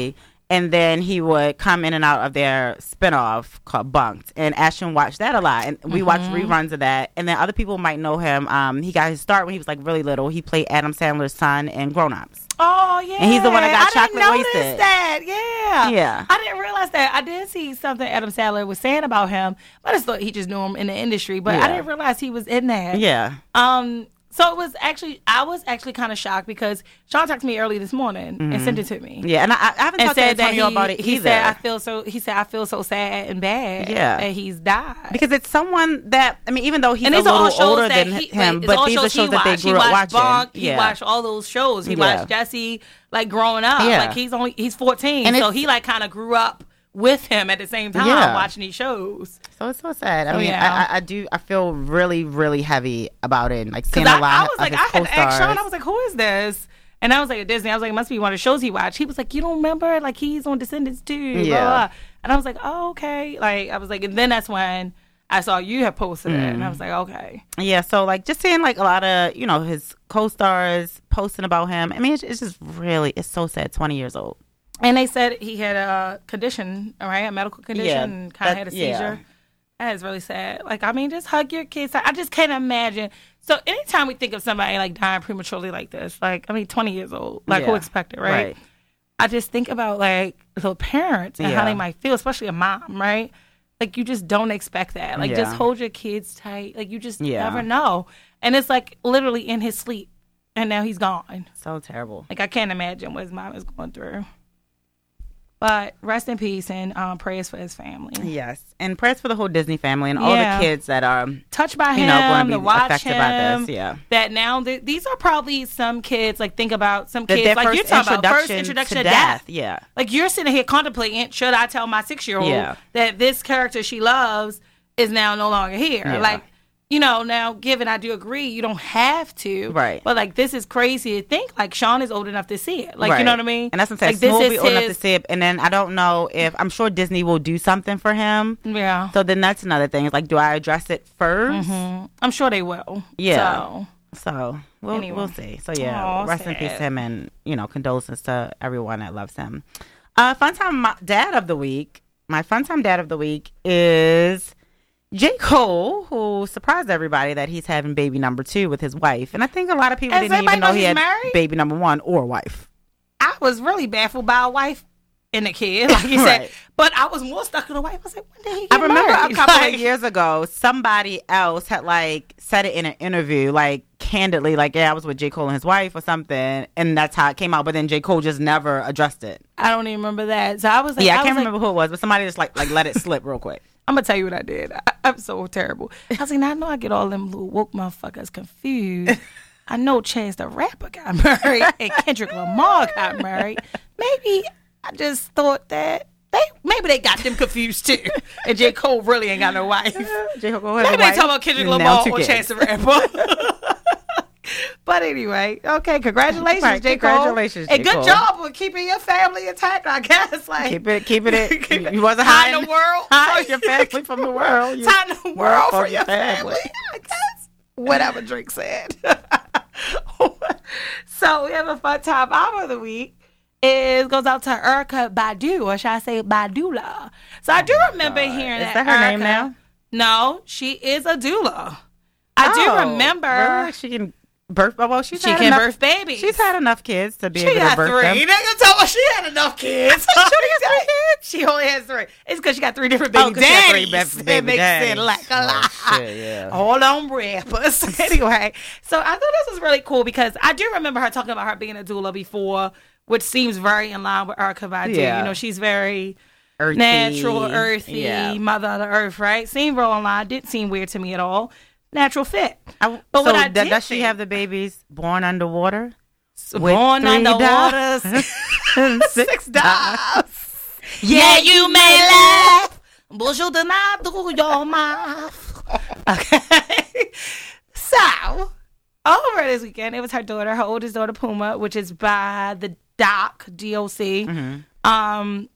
And then he would come in and out of their spinoff called Bunk'd, and Ashton watched that a lot, and we watched Mm-hmm. reruns of that. And then other people might know him. Um, he got his start when he was like really little. He played Adam Sandler's son in Grown Ups. Oh yeah, And he's the one that got I didn't chocolate notice wasted. That yeah, Yeah. I didn't realize that. I did see something Adam Sandler was saying about him. But I just thought he just knew him in the industry, but Yeah. I didn't realize he was in that. Yeah, Um. So it was actually, I was actually kind of shocked because Sean talked to me early this morning and mm-hmm. sent it to me. yeah. And I, I haven't And talked to that he, about it he said I feel so. He said I feel so sad and bad. Yeah. that he's died. because it's someone that I mean, even though he's and a these are all little older that than he, him, wait, but these are he shows that they grew he up watched watching. Bonk, yeah. He watched all those shows. He Yeah. watched Jessie like growing up. Yeah. Like he's only he's fourteen, And so he like kind of grew up with him at the same time Yeah. watching these shows. So it's so sad. I mean, yeah. I, I, I do. I feel really, really heavy about it. and, Like seeing a lot I was of like, his I had to Sean. I was like, who is this? And I was like, at Disney. I was like, it must be one of the shows he watched. He was like, you don't remember? Like he's on Descendants too. Yeah. blah. And I was like, oh okay. Like I was like, and then that's when I saw you have posted it, and I was mm. like, okay. yeah. So like just seeing like a lot of you know his co-stars posting about him. I mean, it's, it's just really it's so sad. Twenty years old. And they said he had a condition, all right, a medical condition, Yeah, and kind of had a yeah. seizure. That is really sad. Like, I mean, just hug your kids. I just can't imagine. So, anytime we think of somebody like dying prematurely like this, like, I mean, 20 years old, like, who expected, right? right. I just think about like the parents and how they might feel, especially a mom, right? Like, you just don't expect that. Like, just hold your kids tight. Like, you just Yeah. never know. And it's like literally in his sleep, and now he's gone. So terrible. Like, I can't imagine what his mom is going through. But rest in peace and um, prayers for his family. Yes, and prayers for the whole Disney family and all Yeah. the kids that are Touched by him, you know going to be affected him. by this. Yeah. That now th- these are probably some kids. Like think about some kids like you're talking about first introduction introduction to to death. death. Yeah. Like you're sitting here contemplating, should I tell my six year old Yeah. that this character she loves is now no longer here? Yeah. Like, you know, now given I do agree, you don't have to. Right. But like this is crazy to think. Like Sean is old enough to see it. Like you know what I mean? And that's what I'm saying. Like, this Smooth will is be old enough to his- see it, and then I don't know if I'm sure Disney will do something for him. Yeah. So then that's another thing. It's like, do I address it 1st I'm sure they will. Yeah. So, So we'll Anyway. we'll see. So yeah, Aw, rest in peace sad. to him, and you know condolences to everyone that loves him. Uh, fun time dad of the week. My fun time dad of the week is J Cole, who surprised everybody that he's having baby number two with his wife, and I think a lot of people didn't even know know he had married? baby number one or wife. I was really baffled by a wife and a kid, like you said. Right. But I was more stuck on the wife. I was like, when did he get I remember married? a couple [LAUGHS] Like, of years ago, somebody else had like said it in an interview, like candidly, like, yeah, I was with J. Cole and his wife or something, and that's how it came out. But then J. Cole just never addressed it. I don't even remember that. So I was like, Yeah, I, was can't like, remember who it was, but somebody just like like let it slip real quick. [LAUGHS] I'm gonna tell you what I did. I, I'm so terrible. I was like, now I know I get all them little woke motherfuckers confused. I know Chance the Rapper got [LAUGHS] married and Kendrick Lamar got married. Maybe I just thought that they maybe they got them confused too. [LAUGHS] And J. Cole really ain't got no wife. [LAUGHS] J. Cole has Maybe they wife talking about Kendrick Lamar or. Chance the Rapper. [LAUGHS] but anyway, okay, congratulations, Right, J. Cole. congratulations, And J. good Cole. job with keeping your family intact, I guess. Like Keep it, keeping it. Keep you, it- you wasn't hiding the world hide your family from the world. You, Time the world from for your family. I guess. Whatever Drake said. so we have a fun time album of the week. Is goes out to Erykah Badu, or should I say Badula? So I do oh remember hearing Oh Is that. that her name now? No, she is a doula. I Oh, do remember really? she can birth. oh, Well, she's she had can enough, birth babies. She's had enough kids to be She able to birth three. them. They gonna tell me she had enough kids. she only has three [LAUGHS] kids. She only has three. It's because she got three different baby Oh, 'cause she got three daddies. ba- It baby makes daddies. sense like a Oh, lot. shit, yeah. [LAUGHS] All on rappers. [LAUGHS] anyway, so I thought this was really cool because I do remember her talking about her being a doula before, which seems very in line with Erykah Badu. Yeah. You know, she's very Earthy. natural, earthy, Yeah. mother of the earth, right? Seemed real in line. Didn't seem weird to me at all. Natural fit. I, But so what I d- does she think- have the babies born underwater? Born three under dogs? [LAUGHS] [LAUGHS] Six dogs. Yeah, you may laugh, but you do not do your mouth. [LAUGHS] Okay. so, over this weekend, it was her daughter, her oldest daughter, Puma, which is by the Doc, D-O-C. Um,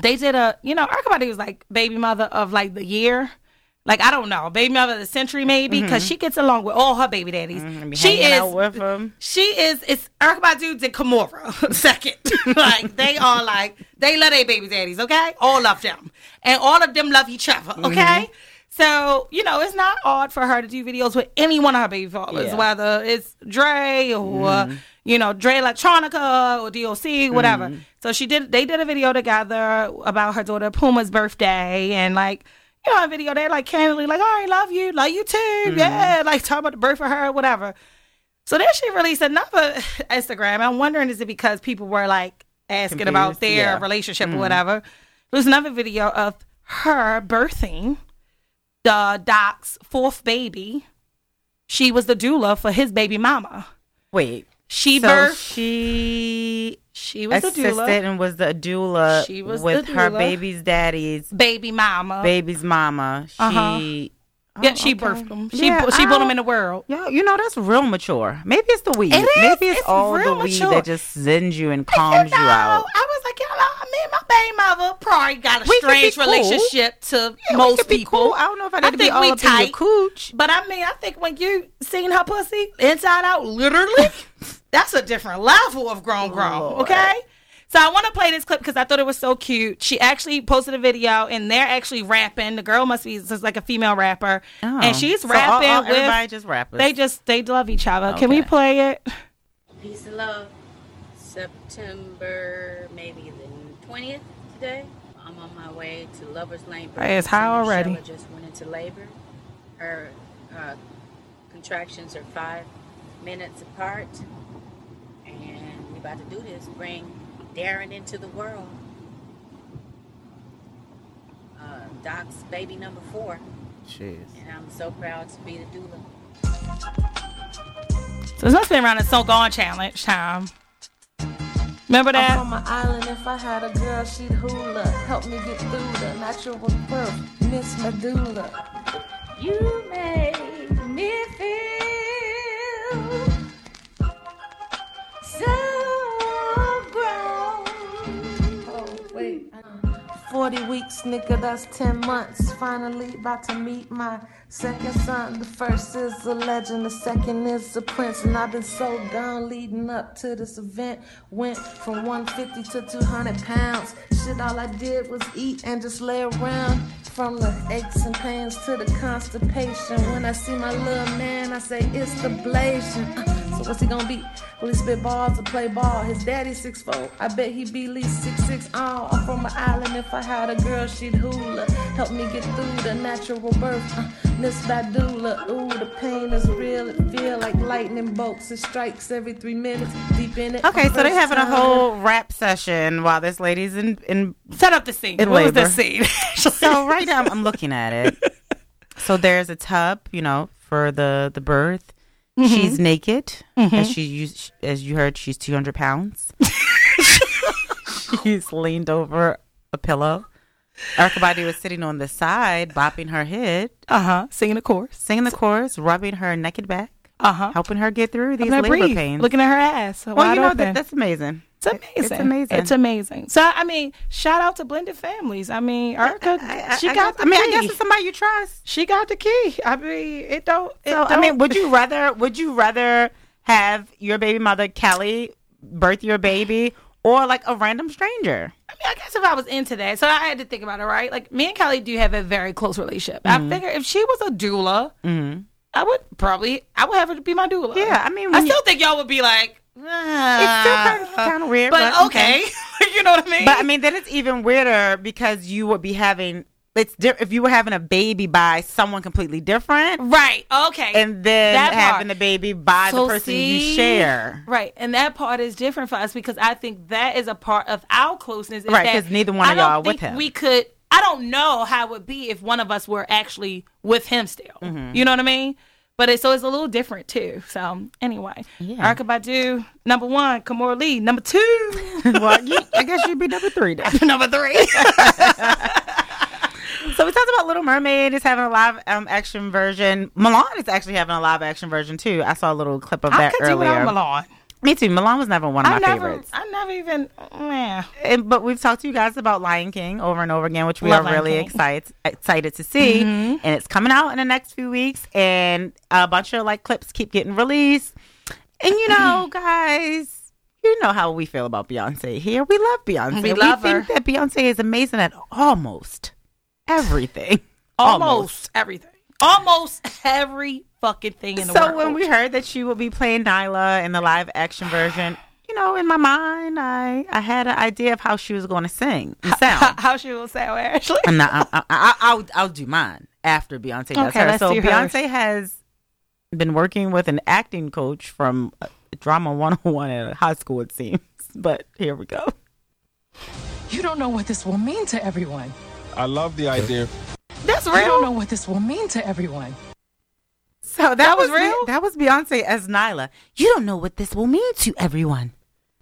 they did a, you know, everybody was like baby mother of like the year. Like, I don't know, baby mother of the century maybe, because she gets along with all her baby daddies. Be She is out with them. she is it's Erykah Badu and Kimora [LAUGHS] second. [LAUGHS] like they are like they love their baby daddies, okay? All of them. And all of them love each other, okay? Mm-hmm. So, you know, it's not odd for her to do videos with any one of her baby fathers, Yeah. whether it's Dre or you know, Dre Electronica or DOC, whatever. Mm-hmm. So she did they did a video together about her daughter Puma's birthday and like you know, a video they're like candidly like, all right, love you, love you too. Mm-hmm. Yeah, like talking about the birth of her, whatever. So then she released another [LAUGHS] Instagram. I'm wondering is it because people were like asking about their yeah. Mm-hmm. relationship or whatever. There's another video of her birthing the doc's fourth baby. She was the doula for his baby mama. Wait. She so birthed. she She was the assisted doula, and was the doula She was with the her baby's daddy's baby mama. baby's mama. She Uh-huh. yeah, Oh, she okay. birthed them. She Yeah, she brought I- them in the world. Yeah, you know that's real mature. Maybe it's the weed. It is. Maybe it's, It's all the weed mature. that just zens you and you calms know, you out. I was like, y'all, I mean, my baby mother probably got a We strange cool. relationship to Yeah, most people. cool. I don't know if I need to be all up in your tight. cooch. But I mean, I think when you seen her pussy inside out, literally, [LAUGHS] that's a different level of grown grown. Lord. Okay. So I want to play this clip because I thought it was so cute. She actually posted a video and they're actually rapping. The girl must be just like a female rapper, Oh. and she's So all- rapping all- with. everybody just rappers. They just they love each other. Can we play it? Peace and love. September maybe the 20th today. I'm on my way to Lover's Lane. Hey, it's high Michelle already. just went into labor. Her uh, contractions are five minutes apart. And we about to do this. Bring Darren into the world. Uh, Doc's baby number four, Jeez. and I'm so proud to be the doula. So it's must been around the So Gone challenge time. Remember I'm that? on my island. If I had a girl, she'd hula. Help me get through the natural birth. Miss Medulla. You made me feel so 40 weeks, nigga, that's 10 months. Finally, about to meet my second son. The first is a legend, the second is a prince. And I've been so gone leading up to this event. Went from 150 to 200 pounds. Shit, all I did was eat and just lay around. From the aches and pains to the constipation. When I see my little man, I say, it's the blazing. Uh, so what's he gonna be? Will he spit balls or play ball? His daddy's six four. I bet he be at least six six. Oh, I'm from an island. If I had a girl, she'd hula. Help me get through the natural birth. Miss Badula. Ooh, the pain is real. It feel like lightning bolts. It strikes every three minutes. Deep in it. Okay, so they're having a whole rap session while this lady's in in. Set up the scene. In what was the scene? [LAUGHS] So right now I'm looking at it. [LAUGHS] So there's a tub, you know, for the the birth. Mm-hmm. She's naked, mm-hmm. as she used, as you heard, she's 200 pounds. [LAUGHS] she's leaned over a pillow. Erykah Badu was sitting on the side, bopping her head, uh huh. Singing the chorus. singing the chorus, rubbing her naked back, Uh huh. helping her get through these labor breathe. pains. Looking at her ass. well, you know that that's amazing. It's amazing. It's amazing. It's amazing. So I mean, shout out to blended families. I mean, Erykah, I, she I got. guess- the I mean, I guess it's somebody you trust. she got the key. I mean, it don't. It So I don't- mean, would you rather would you rather have your baby mother Kelly birth your baby or like a random stranger? I mean, I guess if I was into that, so I had to think about it, right? Like me and Kelly do have a very close relationship. Mm-hmm. I figure if she was a doula, I would probably I would have her to be my doula. Yeah, I mean, I when you- still think y'all would be like, It's still kind of, kind of weird, but, but, okay, [LAUGHS] you know what I mean? But I mean, then it's even weirder because you would be having it's di- if you were having a baby by someone completely different, right? Okay, and then That part. having the baby by So the person see? you share. Right, and that part is different for us because I think that is a part of our closeness. Right, that 'cause neither one of y'all with him. We could. I don't know how it would be if one of us were actually with him still. Mm-hmm. You know what I mean? But it, so it's a little different too. So anyway, Yeah. Erykah Badu, number one. Kimora Lee, number two. [LAUGHS] well, you, I guess [LAUGHS] you'd be number three then. number three. [LAUGHS] So we talked about Little Mermaid is having a live um, action version. Mulan is actually having a live action version too. I saw a little clip of I that could do earlier. Mulan. Me too. Mulan was never one of I my never, favorites. I never even. Man. And, but we've talked to you guys about Lion King over and over again, which we Love are Lion really King. excited excited to see. And it's coming out in the next few weeks, and a bunch of like clips keep getting released. And you know, [CLEARS THROAT] guys, you know how we feel about Beyonce here. We love Beyonce. We love think her. that Beyonce is amazing at almost everything. [LAUGHS] Almost, everything. Almost every fucking thing in the so world. So when we heard that she would be playing Nala in the live action version, [SIGHS] you know, in my mind, I I had an idea of how she was going to sing and sound. how, [LAUGHS] how she will sound, Ashley. I'm not. I, I, I, will I'll do mine after Beyonce does Okay, her. let's So do Beyonce has been working with an acting coach from uh, Drama 101 at high school, it seems. [LAUGHS] But here we go. You don't know what this will mean to everyone. I love the idea. That's real. You don't know what this will mean to everyone. So that, was was, real? That was Beyonce as Nala. You don't know what this will mean to everyone.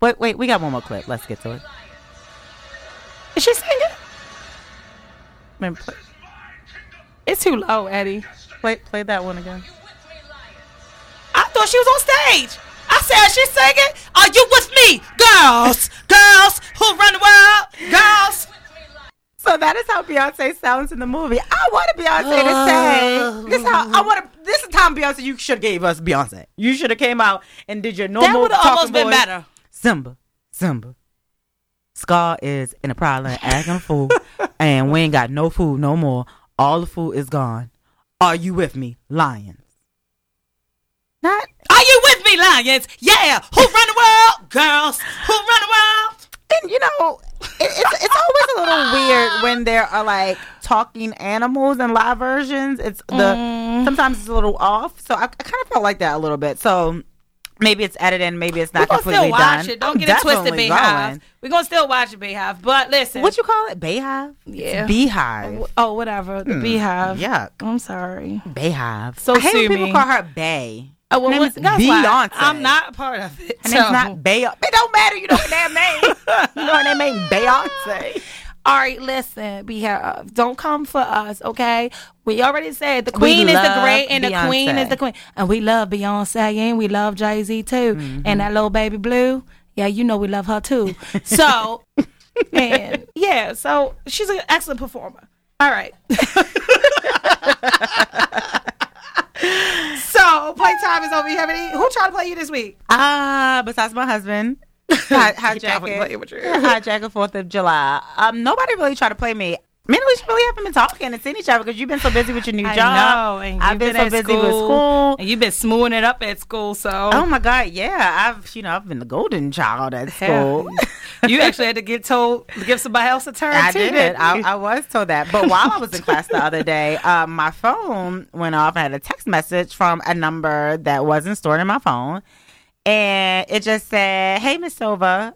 Wait, wait, we got one more clip. Let's get to it. Is she singing? Man, play, It's too low, Eddie. play, play that one again. I thought she was on stage. I said, she's singing. Are you with me? Girls, girls who run the world, girls. So that is how Beyonce sounds in the movie. I wanted Beyonce to say this. Is how I want to. This is time Beyonce. You should have gave us Beyonce. You should have came out and did your normal. That would have almost been voice. better. Simba, Simba. Scar is in a problem, acting a fool, [LAUGHS] and we ain't got no food no more. All the food is gone. Are you with me, lions? Not Are you with me, Lions? Yeah. Who run the world? Girls who run the world? And you know, it, it's it's always a little weird when there are like talking animals in live versions. It's the mm-hmm. sometimes it's a little off. So I, I kind of felt like that a little bit. So maybe it's edited, maybe it's not completely still watch done. it. Don't I'm get it twisted, BeyHive. going. We're gonna still watch it, BeyHive. But listen, What you call it? BeyHive? Yeah. It's beehive. Oh, oh whatever, the hmm. BeyHive. Yuck. I'm sorry. BeyHive. So I hate when people call her Bay. Oh well, what, what? Beyonce. I'm not a part of it. Her so. name's not Bay. It don't matter. You know her damn name. you know her name ain't Beyonce. [LAUGHS] All right, listen, BeyHive. Don't come for us, okay? We already said the queen is the great and the queen is the queen, and we love Beyonce and we love Jay Z too, Mm-hmm. and that little baby blue. Yeah, you know we love her too. So, [LAUGHS] and yeah, so she's an excellent performer. All right. [LAUGHS] [LAUGHS] so playtime is over. You have any? Who tried to play you this week? Ah, besides my husband. [LAUGHS] Hot, hot jacket. played with you. Hot jacket, 4th of July. Um, nobody really tried to play me. And Alicia really haven't been talking and seen each other because you've been so busy with your new I job. know, and I've been, been so busy with school. and you've been smoothing it up at school. So Oh my God, yeah. I've you know, I've been the golden child at school. [LAUGHS] you actually had to get told to give somebody else a turn. I too, did. didn't I. I was told that. But while I was in class the other day, [LAUGHS] um, my phone went off. I had a text message from a number that wasn't stored in my phone. And it just said, Hey, Miss Silva.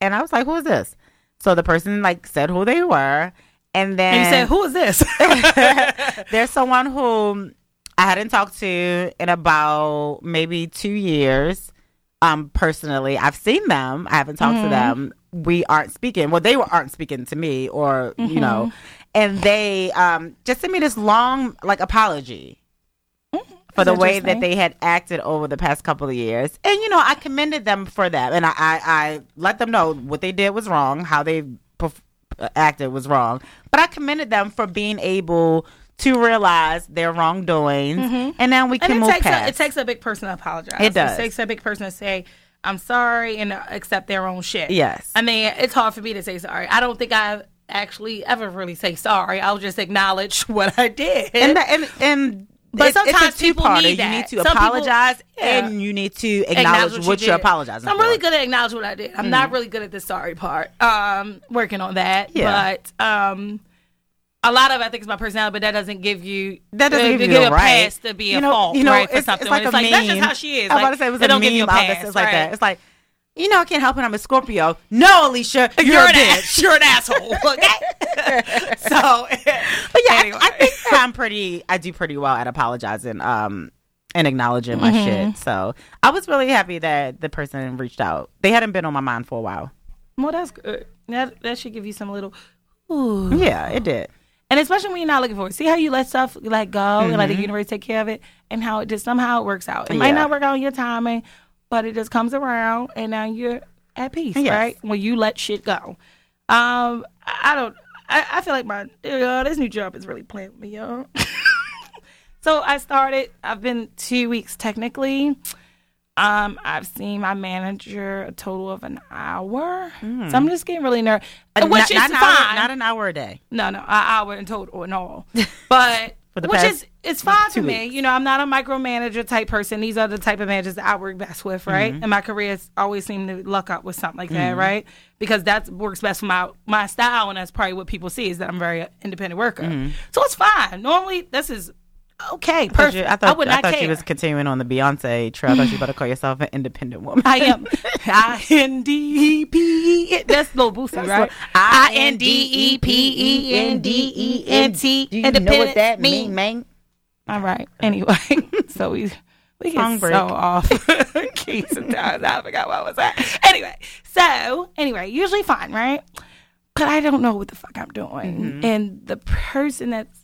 And I was like, Who is this? So the person like said who they were. And then and you said, "Who is this?" [LAUGHS] [LAUGHS] there's someone who I hadn't talked to in about maybe two years. Um, personally, I've seen them. I haven't talked to them. We aren't speaking. Well, they were, aren't speaking to me, or you know, and they um just sent me this long like apology for the way that they had acted over the past couple of years. And you know, I commended them for that, and I I, I let them know what they did was wrong, how they perf- acted was wrong. But I commended them for being able to realize their wrongdoings, mm-hmm. and now we and can it move takes a, past. it takes a big person to apologize. It does. It takes a big person to say, "I'm sorry," and accept their own shit. Yes. I mean, it's hard for me to say sorry. I don't think I've actually ever really say sorry. I'll just acknowledge [LAUGHS] what I did. and that, and and But sometimes people need You that. need to Some people- apologize, yeah. and you need to acknowledge, what, you you're apologizing. So I'm for. really good at acknowledge what I did. I'm not really good at the sorry part. Um, working on that. Yeah. But um, a lot of it, I think is my personality, but that doesn't give you That doesn't uh, give to you a right. pass to be You a fault, you know, right, for it's- something. it's like it's like that's just how she is. I was like, about to say it was a don't give you meme a pass, like that. It's like, you know, I can't help it. I'm a Scorpio. No, Alicia, you're, You're, a an bitch. ass. [LAUGHS] You're an asshole. [LAUGHS] Okay. [LAUGHS] so, But yeah, Anyway. I, I think I'm pretty. I do pretty well at apologizing, um, and acknowledging my Mm-hmm. shit. So I was really happy that the person reached out. They hadn't been on my mind for a while. well, that's good. That that should give you some little. Ooh. Yeah, it did. And especially when you're not looking for it. See how you let stuff like go and let the Mm-hmm. universe take care of it and how it just somehow it works out. It might not work out on your timing, but it just comes around and now you're at peace, Yes. right? When you let shit go. Um, I don't I, I feel like my uh, this new job is really playing with me, y'all. [LAUGHS] so I started, I've been two weeks technically. Um, I've seen my manager a total of an hour. So I'm just getting really nervous. Which Mm. not, is not an fine. hour, not an hour a day. No, no, an hour in total and all. [LAUGHS] But For the which past is it's fine for me. weeks. You know, I'm not a micromanager type person. These are the type of managers that I work best with, right? Mm-hmm. And my career has always seemed to luck up with something like that, right? Because that works best for my my style, and that's probably what people see is that I'm a very independent worker. So it's fine. Normally, this is okay, Mm-hmm. I thought you- I thought, would I thought care. you was continuing on the Beyonce trail. I thought you better call yourself an independent woman. I am I N D E P E. That's Lil Boosie, right? I N D E P E N D E N T. Do you know what that mean, man? All right. Anyway, so we we Song get break. so off key sometimes. I forgot what was that. Anyway, so anyway, usually fine, right? But I don't know what the fuck I'm doing, Mm-hmm. and the person that's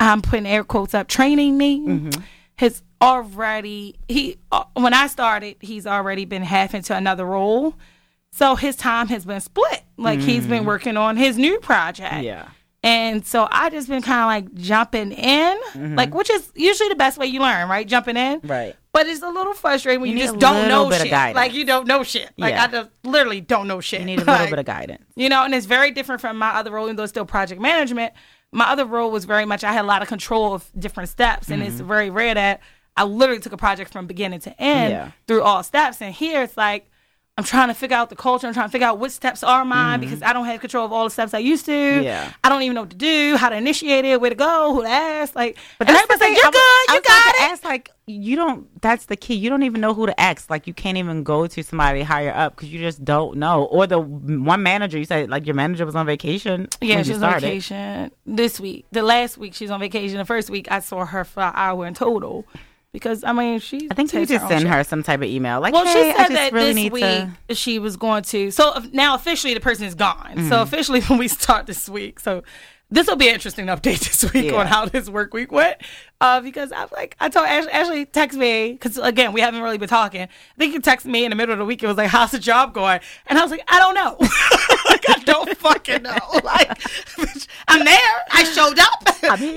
I'm putting air quotes up training me Mm-hmm. has already he uh, when I started he's already been half into another role. So his time has been split. Like he's been working on his new project. Mm-hmm. Yeah. And so I just been kind of like jumping in, like which is usually the best way you learn, right? Jumping in, Mm-hmm. Right. But it's a little frustrating when You you, just don't know shit. Like you don't know shit. Like Yeah. I just literally don't know shit. You need a little [LAUGHS] Like, bit of guidance. you know, and it's very different from my other role, even though it's still project management. My other role was very much I had a lot of control of different steps, and Mm-hmm. it's very rare that I literally took a project from beginning to end Yeah. through all steps. And here it's like I'm trying to figure out the culture. I'm trying to figure out what steps are mine because I don't have control of all the steps I used to. Mm-hmm. Yeah. I don't even know what to do, how to initiate it, where to go, who to ask. Like, But that's the thing. you're I good, I you got it. Ask like you don't. That's the key. You don't even know who to ask. Like you can't even go to somebody higher up because you just don't know. Or the one manager you said like your manager was on vacation. Yeah, when she was on vacation this week. The last week she's on vacation. The first week I saw her for an hour in total. Because I mean she I think you just send shit. her some type of email. Like, Well, hey, she I said just that really this week to. she was going to. So uh, now officially the person is gone. So officially [LAUGHS] when we start this week, so this will be an interesting update [LAUGHS] this week Yeah. on how this work week went. Uh, because I'm like, I told Ashley, Ashley text me because again we haven't really been talking. I think you texted me in the middle of the week. It was like, "How's the job going?" And I was like, "I don't know. [LAUGHS] like I don't fucking know. Like I'm there. I showed up.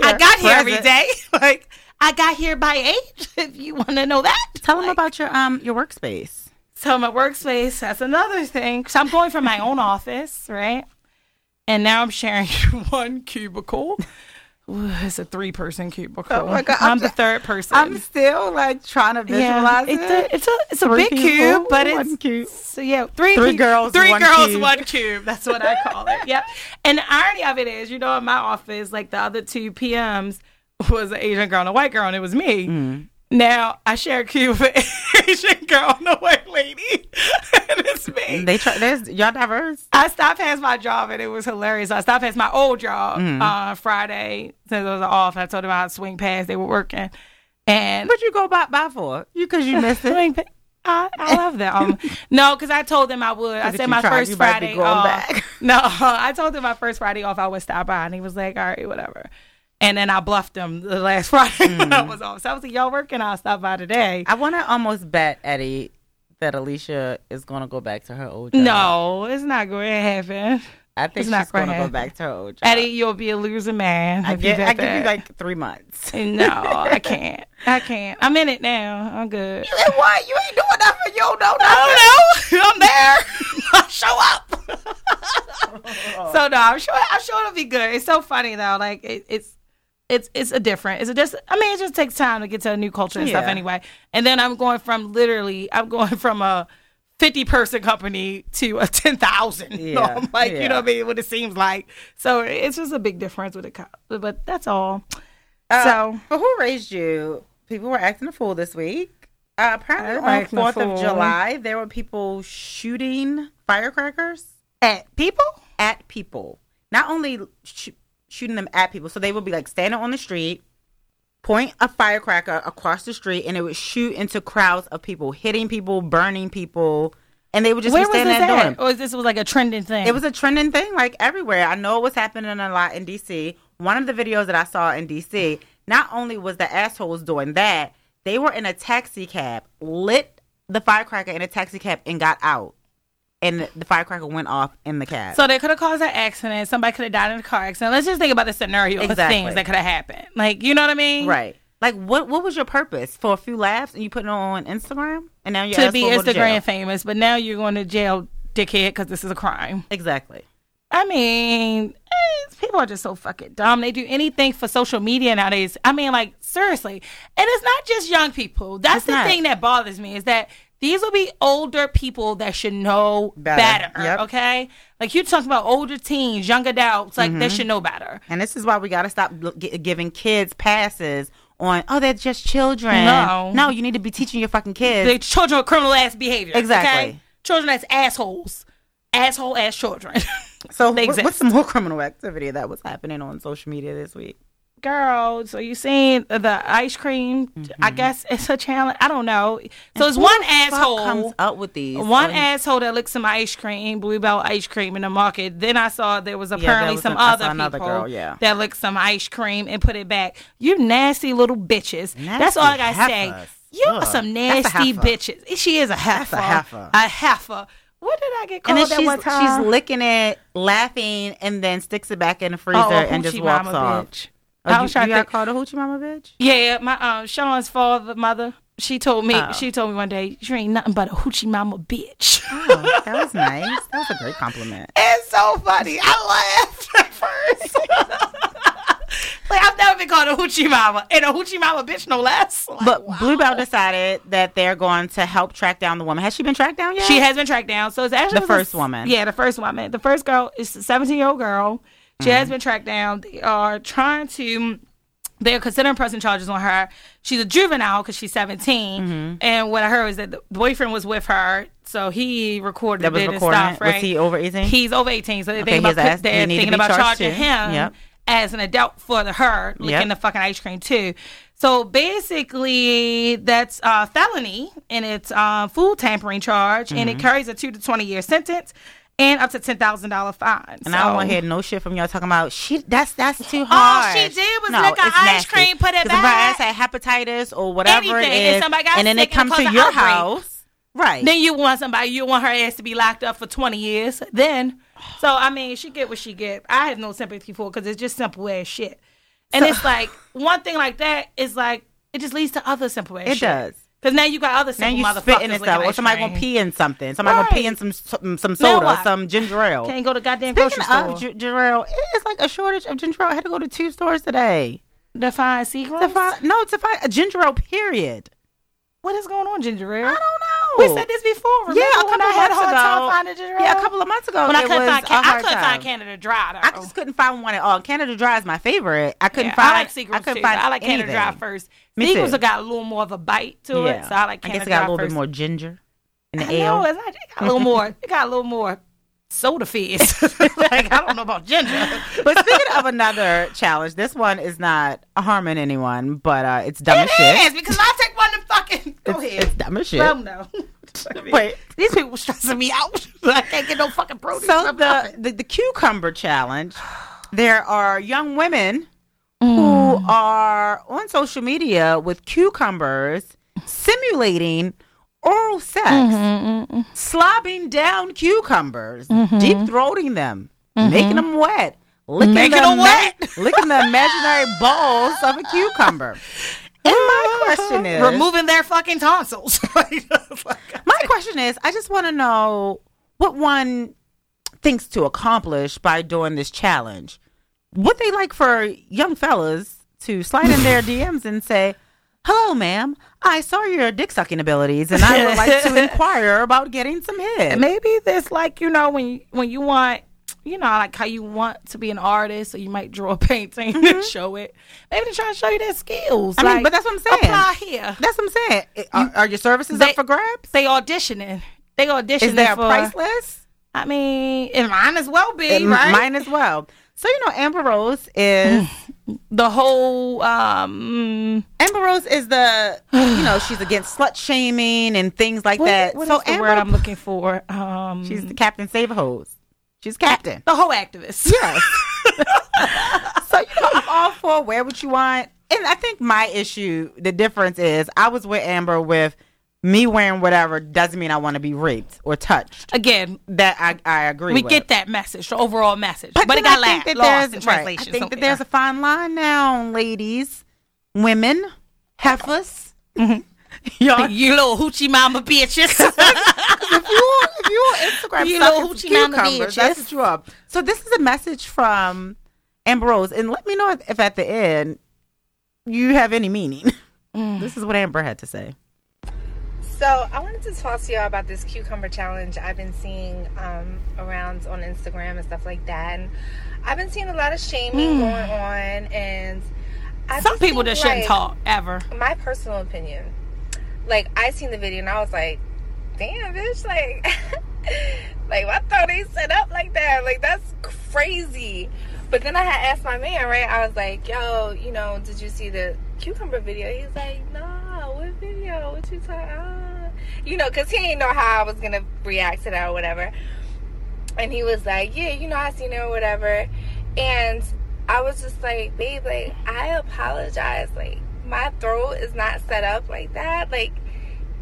I got here every day. Like I got here by eight. [LAUGHS] If you want to know that, Tell them about your um your workspace. so my workspace, that's another thing. So I'm going from my own office, right? And now I'm sharing [LAUGHS] one cubicle. Ooh, it's a three person cubicle. Oh my God, I'm, I'm the third person. I'm still like trying to yeah, visualize it's it. a it's a it's a Three big people, cube, but one it's cube. So yeah, three Three pe- girls, three one girls, cube. one cube. That's what I call it. Yep. And the irony of it is, you know, in my office, like the other two PMs was an Asian girl and a white girl, and it was me. Mm. Now I share a cube with an [LAUGHS] Asian girl and a white lady, [LAUGHS] and it's me. They try. There's y'all diverse. I stopped past my job and it was hilarious. I stopped past my old job Mm-hmm. on Friday since it was off. I told them I'd swing past. They were working, and What you go by by for? You because you missed it. I, I love them. [LAUGHS] no, because I told them I would. I said my tried, first you might be Friday off. back. No, I told them my first Friday off I would stop by, and he was like, "All right, whatever." And then I bluffed them the last [LAUGHS] Friday when I mm. was off. So I was like, "Y'all working? I'll stop by today." I want to almost bet Eddie that Alicia is going to go back to her old job. No, it's not going to happen. I think it's she's not going gonna go back to her old job. Eddie, you'll be a loser man. I, get, I give you like three months. [LAUGHS] No, I [LAUGHS] can't. I can't. I'm in it now. I'm good. And what? You ain't doing nothing. You don't know I don't know. I'm there. I'll show up. so no, I'm sure. I'm sure it'll be good. It's so funny though. Like it, it's. It's it's a different. It's a just. I mean, it just takes time to get to a new culture and stuff anyway. And then I'm going from literally. I'm going from a. 50 person company to a 10,000. [LAUGHS] Yeah, I'm like, you know what I mean? What it seems like. So it's just a big difference with it. But that's all. Uh, so but who raised you? People were acting a fool this week. Uh, apparently, on acting Fourth of. July, there were people shooting firecrackers at people? at people. Not only sh- shooting them at people, so they would be like standing on the street, point a firecracker across the street, and it would shoot into crowds of people, hitting people, burning people, and they would just Where be was standing this there doing at? it. Or is this was like a trending thing? It was a trending thing like everywhere. I know it was happening a lot in DC. One of the videos that I saw in DC, not only was the assholes doing that, they were in a taxi cab, lit the firecracker in a taxi cab, and got out. And the firecracker went off in the cab. So they could have caused an accident. Somebody could have died in a car accident. Let's just think about the scenario of things that could have happened. Like, you know what I mean? right. Like what what was your purpose? For a few laughs and you put it on Instagram? And now you're To be go to? Instagram famous, but now you're going to jail, dickhead, because this is a crime. Exactly. I mean, eh, people are just so fucking dumb. They do anything for social media nowadays. I mean, like seriously, and it's not just young people. That's It's the not. thing that bothers me is that these will be older people that should know better. Better. Yep. Okay, like you talking about older teens, young adults, like Mm-hmm. they should know better. And this is why we got to stop gi- giving kids passes on, oh, they're just children. No. No, you need to be teaching your fucking kids. The children with criminal ass behavior. Exactly. Okay? Children as assholes, asshole ass children. So, [LAUGHS] what- what's some more criminal activity that was happening on social media this week? Girl, so you seen the ice cream? I guess it's a challenge. I don't know. So it's one asshole. comes up with these. One Um, asshole that licked some ice cream, Blue Bell ice cream in the market. Then I saw there was there apparently was some an- other another people girl, yeah. that licked some ice cream and put it back. You nasty little bitches. That's all I gotta Nasty say. You are some nasty bitches. She is a heifer. a heifer. A heifer. What did I get and called then that she's, one time? she's licking it, laughing, and then sticks it back in the freezer Oh, and just walks off. bitch. Oh, I you, was trying you to called a hoochie mama bitch? Yeah, my um Sean's father mother. She told me. Oh. She told me one day, "You ain't nothing but a hoochie mama bitch." Oh, that was nice. That was a great compliment. [LAUGHS] It's so funny. I laughed at first. [LAUGHS] like I've never been called a hoochie mama and a hoochie mama bitch, no less. Like, But wow. Blue Bell decided that they're going to help track down the woman. Has she been tracked down yet? She has been tracked down. So it's actually The was a first woman. Yeah, the first woman. The first girl is a 17 year old girl. She Mm-hmm. has been tracked down. They are trying to they're considering pressing charges on her. She's a juvenile because she's 17. Mm-hmm. And what I heard is that the boyfriend was with her, so he recorded That was it and recording stuff. it? Was he over 18? He's over 18, so they're Okay, thinking about, ass- they're he need to thinking about charging too. him Yep. as an adult for the her licking Yep. the fucking ice cream too. So basically, that's a felony and it's a food tampering charge, and Mm-hmm. it carries a two to 20 year sentence and up to ten thousand dollar fine. And I don't want to hear no shit from y'all talking about she. That's that's too hard. All she did was lick an ice nasty. cream, put it 'Cause if her back. ass had hepatitis or whatever Anything, it and somebody got and then it comes to your outbreak. house, right? Then you want somebody, you want her ass to be locked up for 20 years. Then, so I mean, she get what she get. I have no sympathy for because it's just simple ass shit. And it's like one thing like that is like it just leads to other simple ass It shit. does. Because now you got other now you motherfuckers spitting and stuff, or somebody cream. gonna pee in something. Somebody gonna pee in some some, some soda, some ginger ale. Can't go to goddamn Speaking grocery store. of J- Jarrell, it's like a shortage of ginger ale. I had to go to two stores today. to find secrets. To find, no, to find a ginger ale. Period. what is going on, ginger ale? I don't know. We said this before. Remember Yeah, a when couple I of had a months hard ago. time finding ginger? Yeah, a couple of months ago. When I couldn't find, Can- I couldn't time. find Canada Dry. Though. I just couldn't find one at all. Canada Dry is my favorite. I couldn't Yeah, find. I like Seagram's I couldn't too. find. I like Canada Dry first. Me Seagram's too. got a little more of a bite to it, so I like I Canada guess it got a little first. bit more ginger in the I ale. know, it's not, it got a little more. It got a little more soda fizz. [LAUGHS] like I don't know about ginger. But speaking of another challenge, this one is not harming anyone, but uh, it's dumb as shit. is because I take one to fucking. Go It's, ahead. it's dumb as shit. Well, no. [LAUGHS] Wait. these people stressing me out. [LAUGHS] I can't get no fucking produce. So the, the the cucumber challenge, there are young women who mm. are on social media with cucumbers simulating oral sex, mm-hmm, mm-hmm, mm-hmm. slobbing down cucumbers, deep throating them, making them wet, licking Making the them wet. [LAUGHS] licking the imaginary balls of a cucumber. And my [LAUGHS] question is, removing their fucking tonsils. [LAUGHS] my question is, I just want to know what one thinks to accomplish by doing this challenge. Would they like for young fellas to slide in their [LAUGHS] DMs and say, "Hello, ma'am. I saw your dick sucking abilities, and I would like to inquire about getting some head." Maybe this like you know when you, when you want you know like how you want to be an artist, so you might draw a [LAUGHS] painting and show it. Maybe they're trying to show you their skills. I mean, but that's what I'm saying. Apply here. That's what I'm saying. Are, are your services They- up for grabs? They auditioning. They auditioning. Is there a price list? I mean, it might as well be And right. Mine as well. So you know, Amber Rose is the whole um. Amber Rose is the you know she's against slut shaming and things like What, that. what so is the Amber, word I'm looking for? Um, she's the captain save a hose. She's captain. the whole activist. Yes. [LAUGHS] so you know I'm all for wear what you want, and I think my issue, the difference is, I was with Amber with me wearing whatever doesn't mean I want to be raped or touched. Again, That I I agree. we with. get that message, the overall message, but, it got I think that lost there's- in right. I think so, that there's a fine line now, ladies, women, heifers. Mm-hmm. [LAUGHS] Y'all, [LAUGHS] you little hoochie mama bitches. if you if you on Instagram You sucking little some cucumbers, that's bitches. what you are. So this is a message from Amber Rose, and let me know if, if at the end you have any meaning. This is what Amber had to say. So I wanted to talk to y'all about this cucumber challenge I've been seeing um, around on Instagram and stuff like that. And I've been seeing a lot of shaming going on, and I. Some people just shouldn't talk ever. My personal opinion, like I seen the video and I was like, "Damn, bitch! Like, [LAUGHS] like what thought they set up like that? Like that's crazy." But then I had asked my man, right? I was like, "Yo, you know, did you see the cucumber video?" He's like, "No, what video? What you talking?" Uh, you know, cause he didn't know how I was gonna react to that or whatever. And he was like, "Yeah, you know, I seen it or whatever." And I was just like, "Babe, like, I apologize. Like, my throat is not set up like that. Like,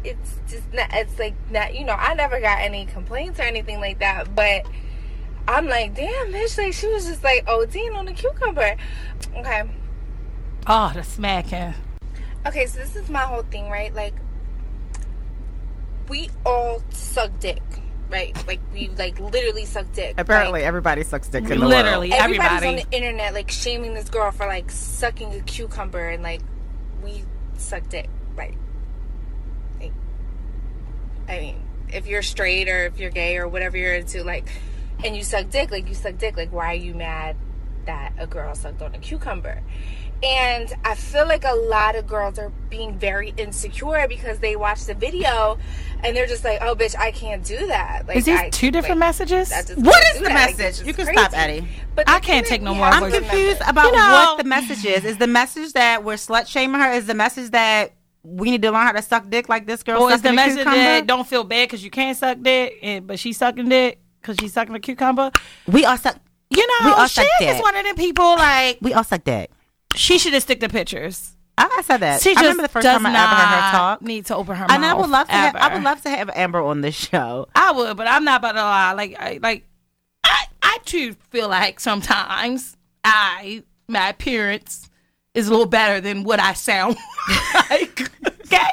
it's just not. It's like not. You know, I never got any complaints or anything like that, but." I'm like, damn, bitch, like she was just like oh, ODing on the cucumber. Okay. Oh, the smacking. Okay, so this is my whole thing, right? Like we all suck dick, right? Like we like literally suck dick. Apparently, Like, everybody sucks dick in the Literally, world. everybody's everybody. on the internet like shaming this girl for like sucking a cucumber and like we suck dick, right? Like, I mean, if you're straight or if you're gay or whatever you're into, like, and you suck dick, like you suck dick, like why are you mad that a girl sucked on a cucumber? And I feel like a lot of girls are being very insecure because they watch the video and they're just like, "Oh, bitch, I can't do that." Like, Is these I- two different like, messages? I just What can't is do the that. Message? this You can crazy. stop, Eddie. But I can't take no more I'm confused messages. about You know- what the message is. Is the message that we're slut shaming her? Is the message that we need to learn how to suck dick like this girl Or is the message that don't feel bad because you can't suck dick, and, but she's sucking dick because she's sucking a cucumber? we all suck. You know, We all she suck is dick. one of them people like We all suck dick. she should have stick to pictures. I, said that. She I remember the first time I ever heard her talk. need to open her mouth. And I would love to. Have, I would love to have Amber on this show. I would, but I'm not about to lie. Like, I, like, I, I too feel like sometimes I, my appearance is a little better than what I sound [LAUGHS] like. Okay,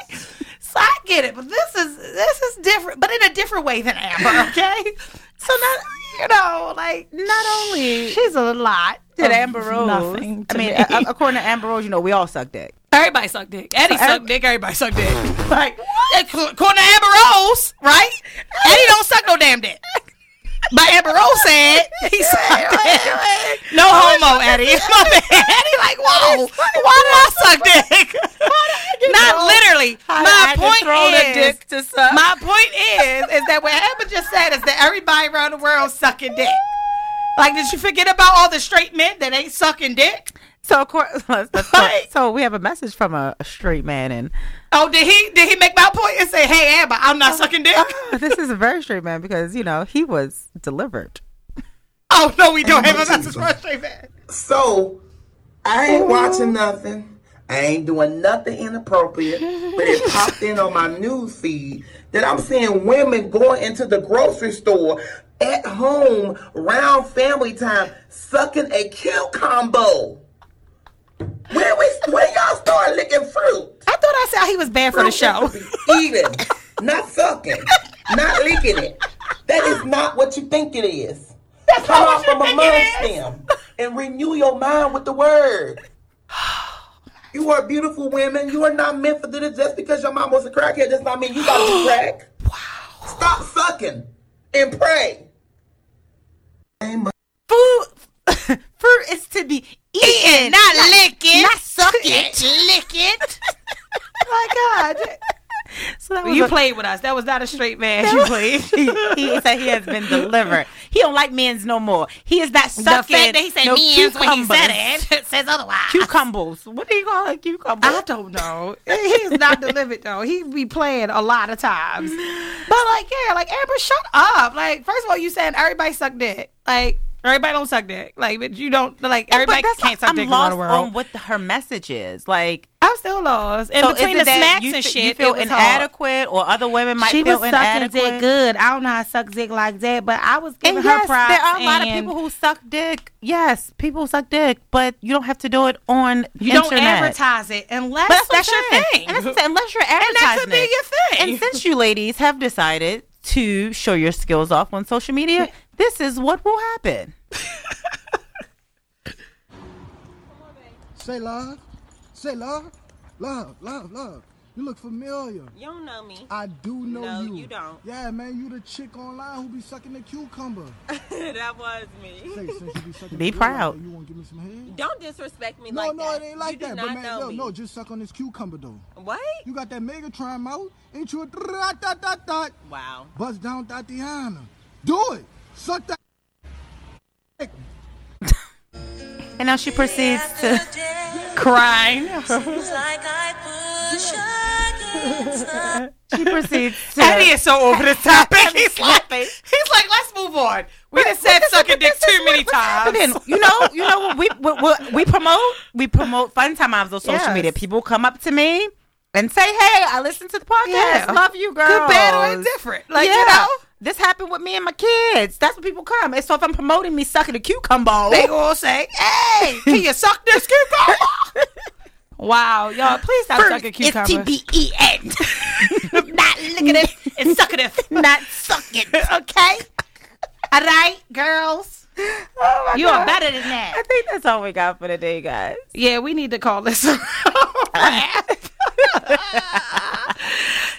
so I get it, but this is this is different, but in a different way than Amber. Okay, so not you know, like Not only she's a lot. did Amber Rose. Nothing. I mean, me. according to Amber Rose, you know, we all suck dick. Everybody suck dick. Eddie So suck dick. Everybody suck dick. [LAUGHS] Like, according to Amber Rose, right? Eddie don't suck no damn dick. [LAUGHS] But Amber Rose said [LAUGHS] he sucked dick. No homo, Eddie. My bad. [LAUGHS] Eddie like, whoa, why did I suck dick? Not literally. My point is, my point is, is that what Amber just said is that everybody around the world sucking dick. Like, did you forget about all the straight men that ain't sucking dick? so, of course, [LAUGHS] so, so we have a message from a, a straight man, and Oh, did he did he make my point and say, "Hey, Amber, I'm not sucking dick"? Oh, this is a very straight man because you know he was delivered. [LAUGHS] Oh no, we don't have a message a straight man. So, I ain't watching nothing. I ain't doing nothing inappropriate. But it popped in on my news feed that I'm seeing women going into the grocery store at home around family time sucking a cucumber. Where we where y'all start licking fruit? I thought I said he was banned for the show. Fruit is to be Eating, not sucking, not licking it. That is not what you think it is. Come not off what from you a think it mud stem and renew your mind with the word. You are beautiful women. You are not meant for this. Just because your mom was a crackhead does not mean you gotta [GASPS] crack. Wow. Stop sucking and pray. Amen. Fruit, fruit is to be eaten, not licking. not sucking. Lick it. [LAUGHS] Oh my God. [LAUGHS] So that You a- played with us. That was not a straight man. You played. [LAUGHS] he, he said he has been delivered. He don't like men's no more. He is not The fact that he said no men's when he said it [LAUGHS] says otherwise. Cucumbers. What do you call it? Cucumbers. I don't know. He's not delivered though. He be playing a lot of times. But like, yeah, like Amber, shut up. Like, first of all, you saying everybody suck dick. Like, everybody don't suck dick. Like, but you don't like oh, everybody But can't suck I'm dick lost around the world. on what the, her message is. Like, I'm still lost. And so between the snacks you, and shit, you feel was hard. inadequate, or other women might She feel was sucking inadequate. dick good. I don't know how to suck dick like that, but I was giving And her yes, props. there are a lot of people who suck dick. Yes, people suck dick, but you don't have to do it on you internet. don't advertise it unless that's, that's, your saying. thing. And that's what I'm saying. Unless you're And that advertising could be your thing. And since you ladies have decided to show your skills off on social media, this is what will happen. Say love. Say love. Love, love, love. You look familiar. You don't know me. I do know No, you. you don't. Yeah, man, you the chick online who be sucking the cucumber. [LAUGHS] that was me. Say, since you be sucking [LAUGHS] Be the proud. life, You want to give me some head? Don't disrespect me No, like no, that. it ain't like you do that. not But man, know no, me. no, just suck on this cucumber though. What? You got that Megatron mouth? Ain't you a dot dot dot dot? Wow. Bust down Thotiana. Do it. Suck [LAUGHS] that. And now she proceeds to crying. [LAUGHS] she proceeds to Eddie is so over the topic. [LAUGHS] he's like, he's like, let's move on. We done said sucking dick too many But then, times. you know, you know what we what, what we promote? We promote fun times on social Yes. media. People come up to me and say, "Hey, I listened to the podcast. Yeah. Love you, girls. Good, bad, or indifferent. Like, yeah. you know. This happened with me and my kids. That's what people come. And so if I'm promoting me sucking a cucumber, They all say, hey, can you suck this cucumber? [LAUGHS] wow, y'all, please stop First, sucking it's cucumbers. [LAUGHS] T-B-E-N. Not licking it [LAUGHS] and sucking it. Not sucking. okay? All right, girls. Oh You God. are better than that. I think that's all we got for today, guys. Yeah, we need to call this. [LAUGHS]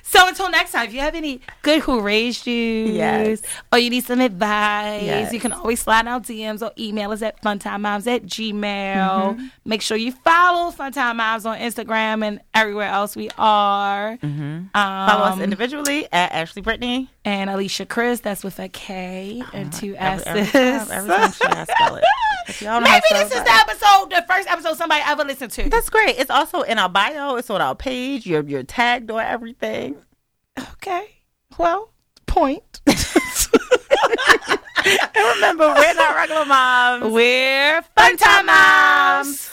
so until next time. If you have any good who raised you, Yes. or you need some advice, Yes. you can always slide out DMs or email us at funtimemoms at gmail. Mm-hmm. Make sure you follow Funtime Moms on Instagram and everywhere else we are. Mm-hmm. Follow us Um, individually at Ashley Brittany. and Alicia Chris, that's with a K and two S's. every time, every time she has spell it. If y'all know how Maybe this is the episode, the first episode somebody ever listened to. That's great. It's also in our bio. It's on our page. You're you're tagged or everything. okay. Well, point. [LAUGHS] And remember, we're not regular moms. We're Funtime Moms.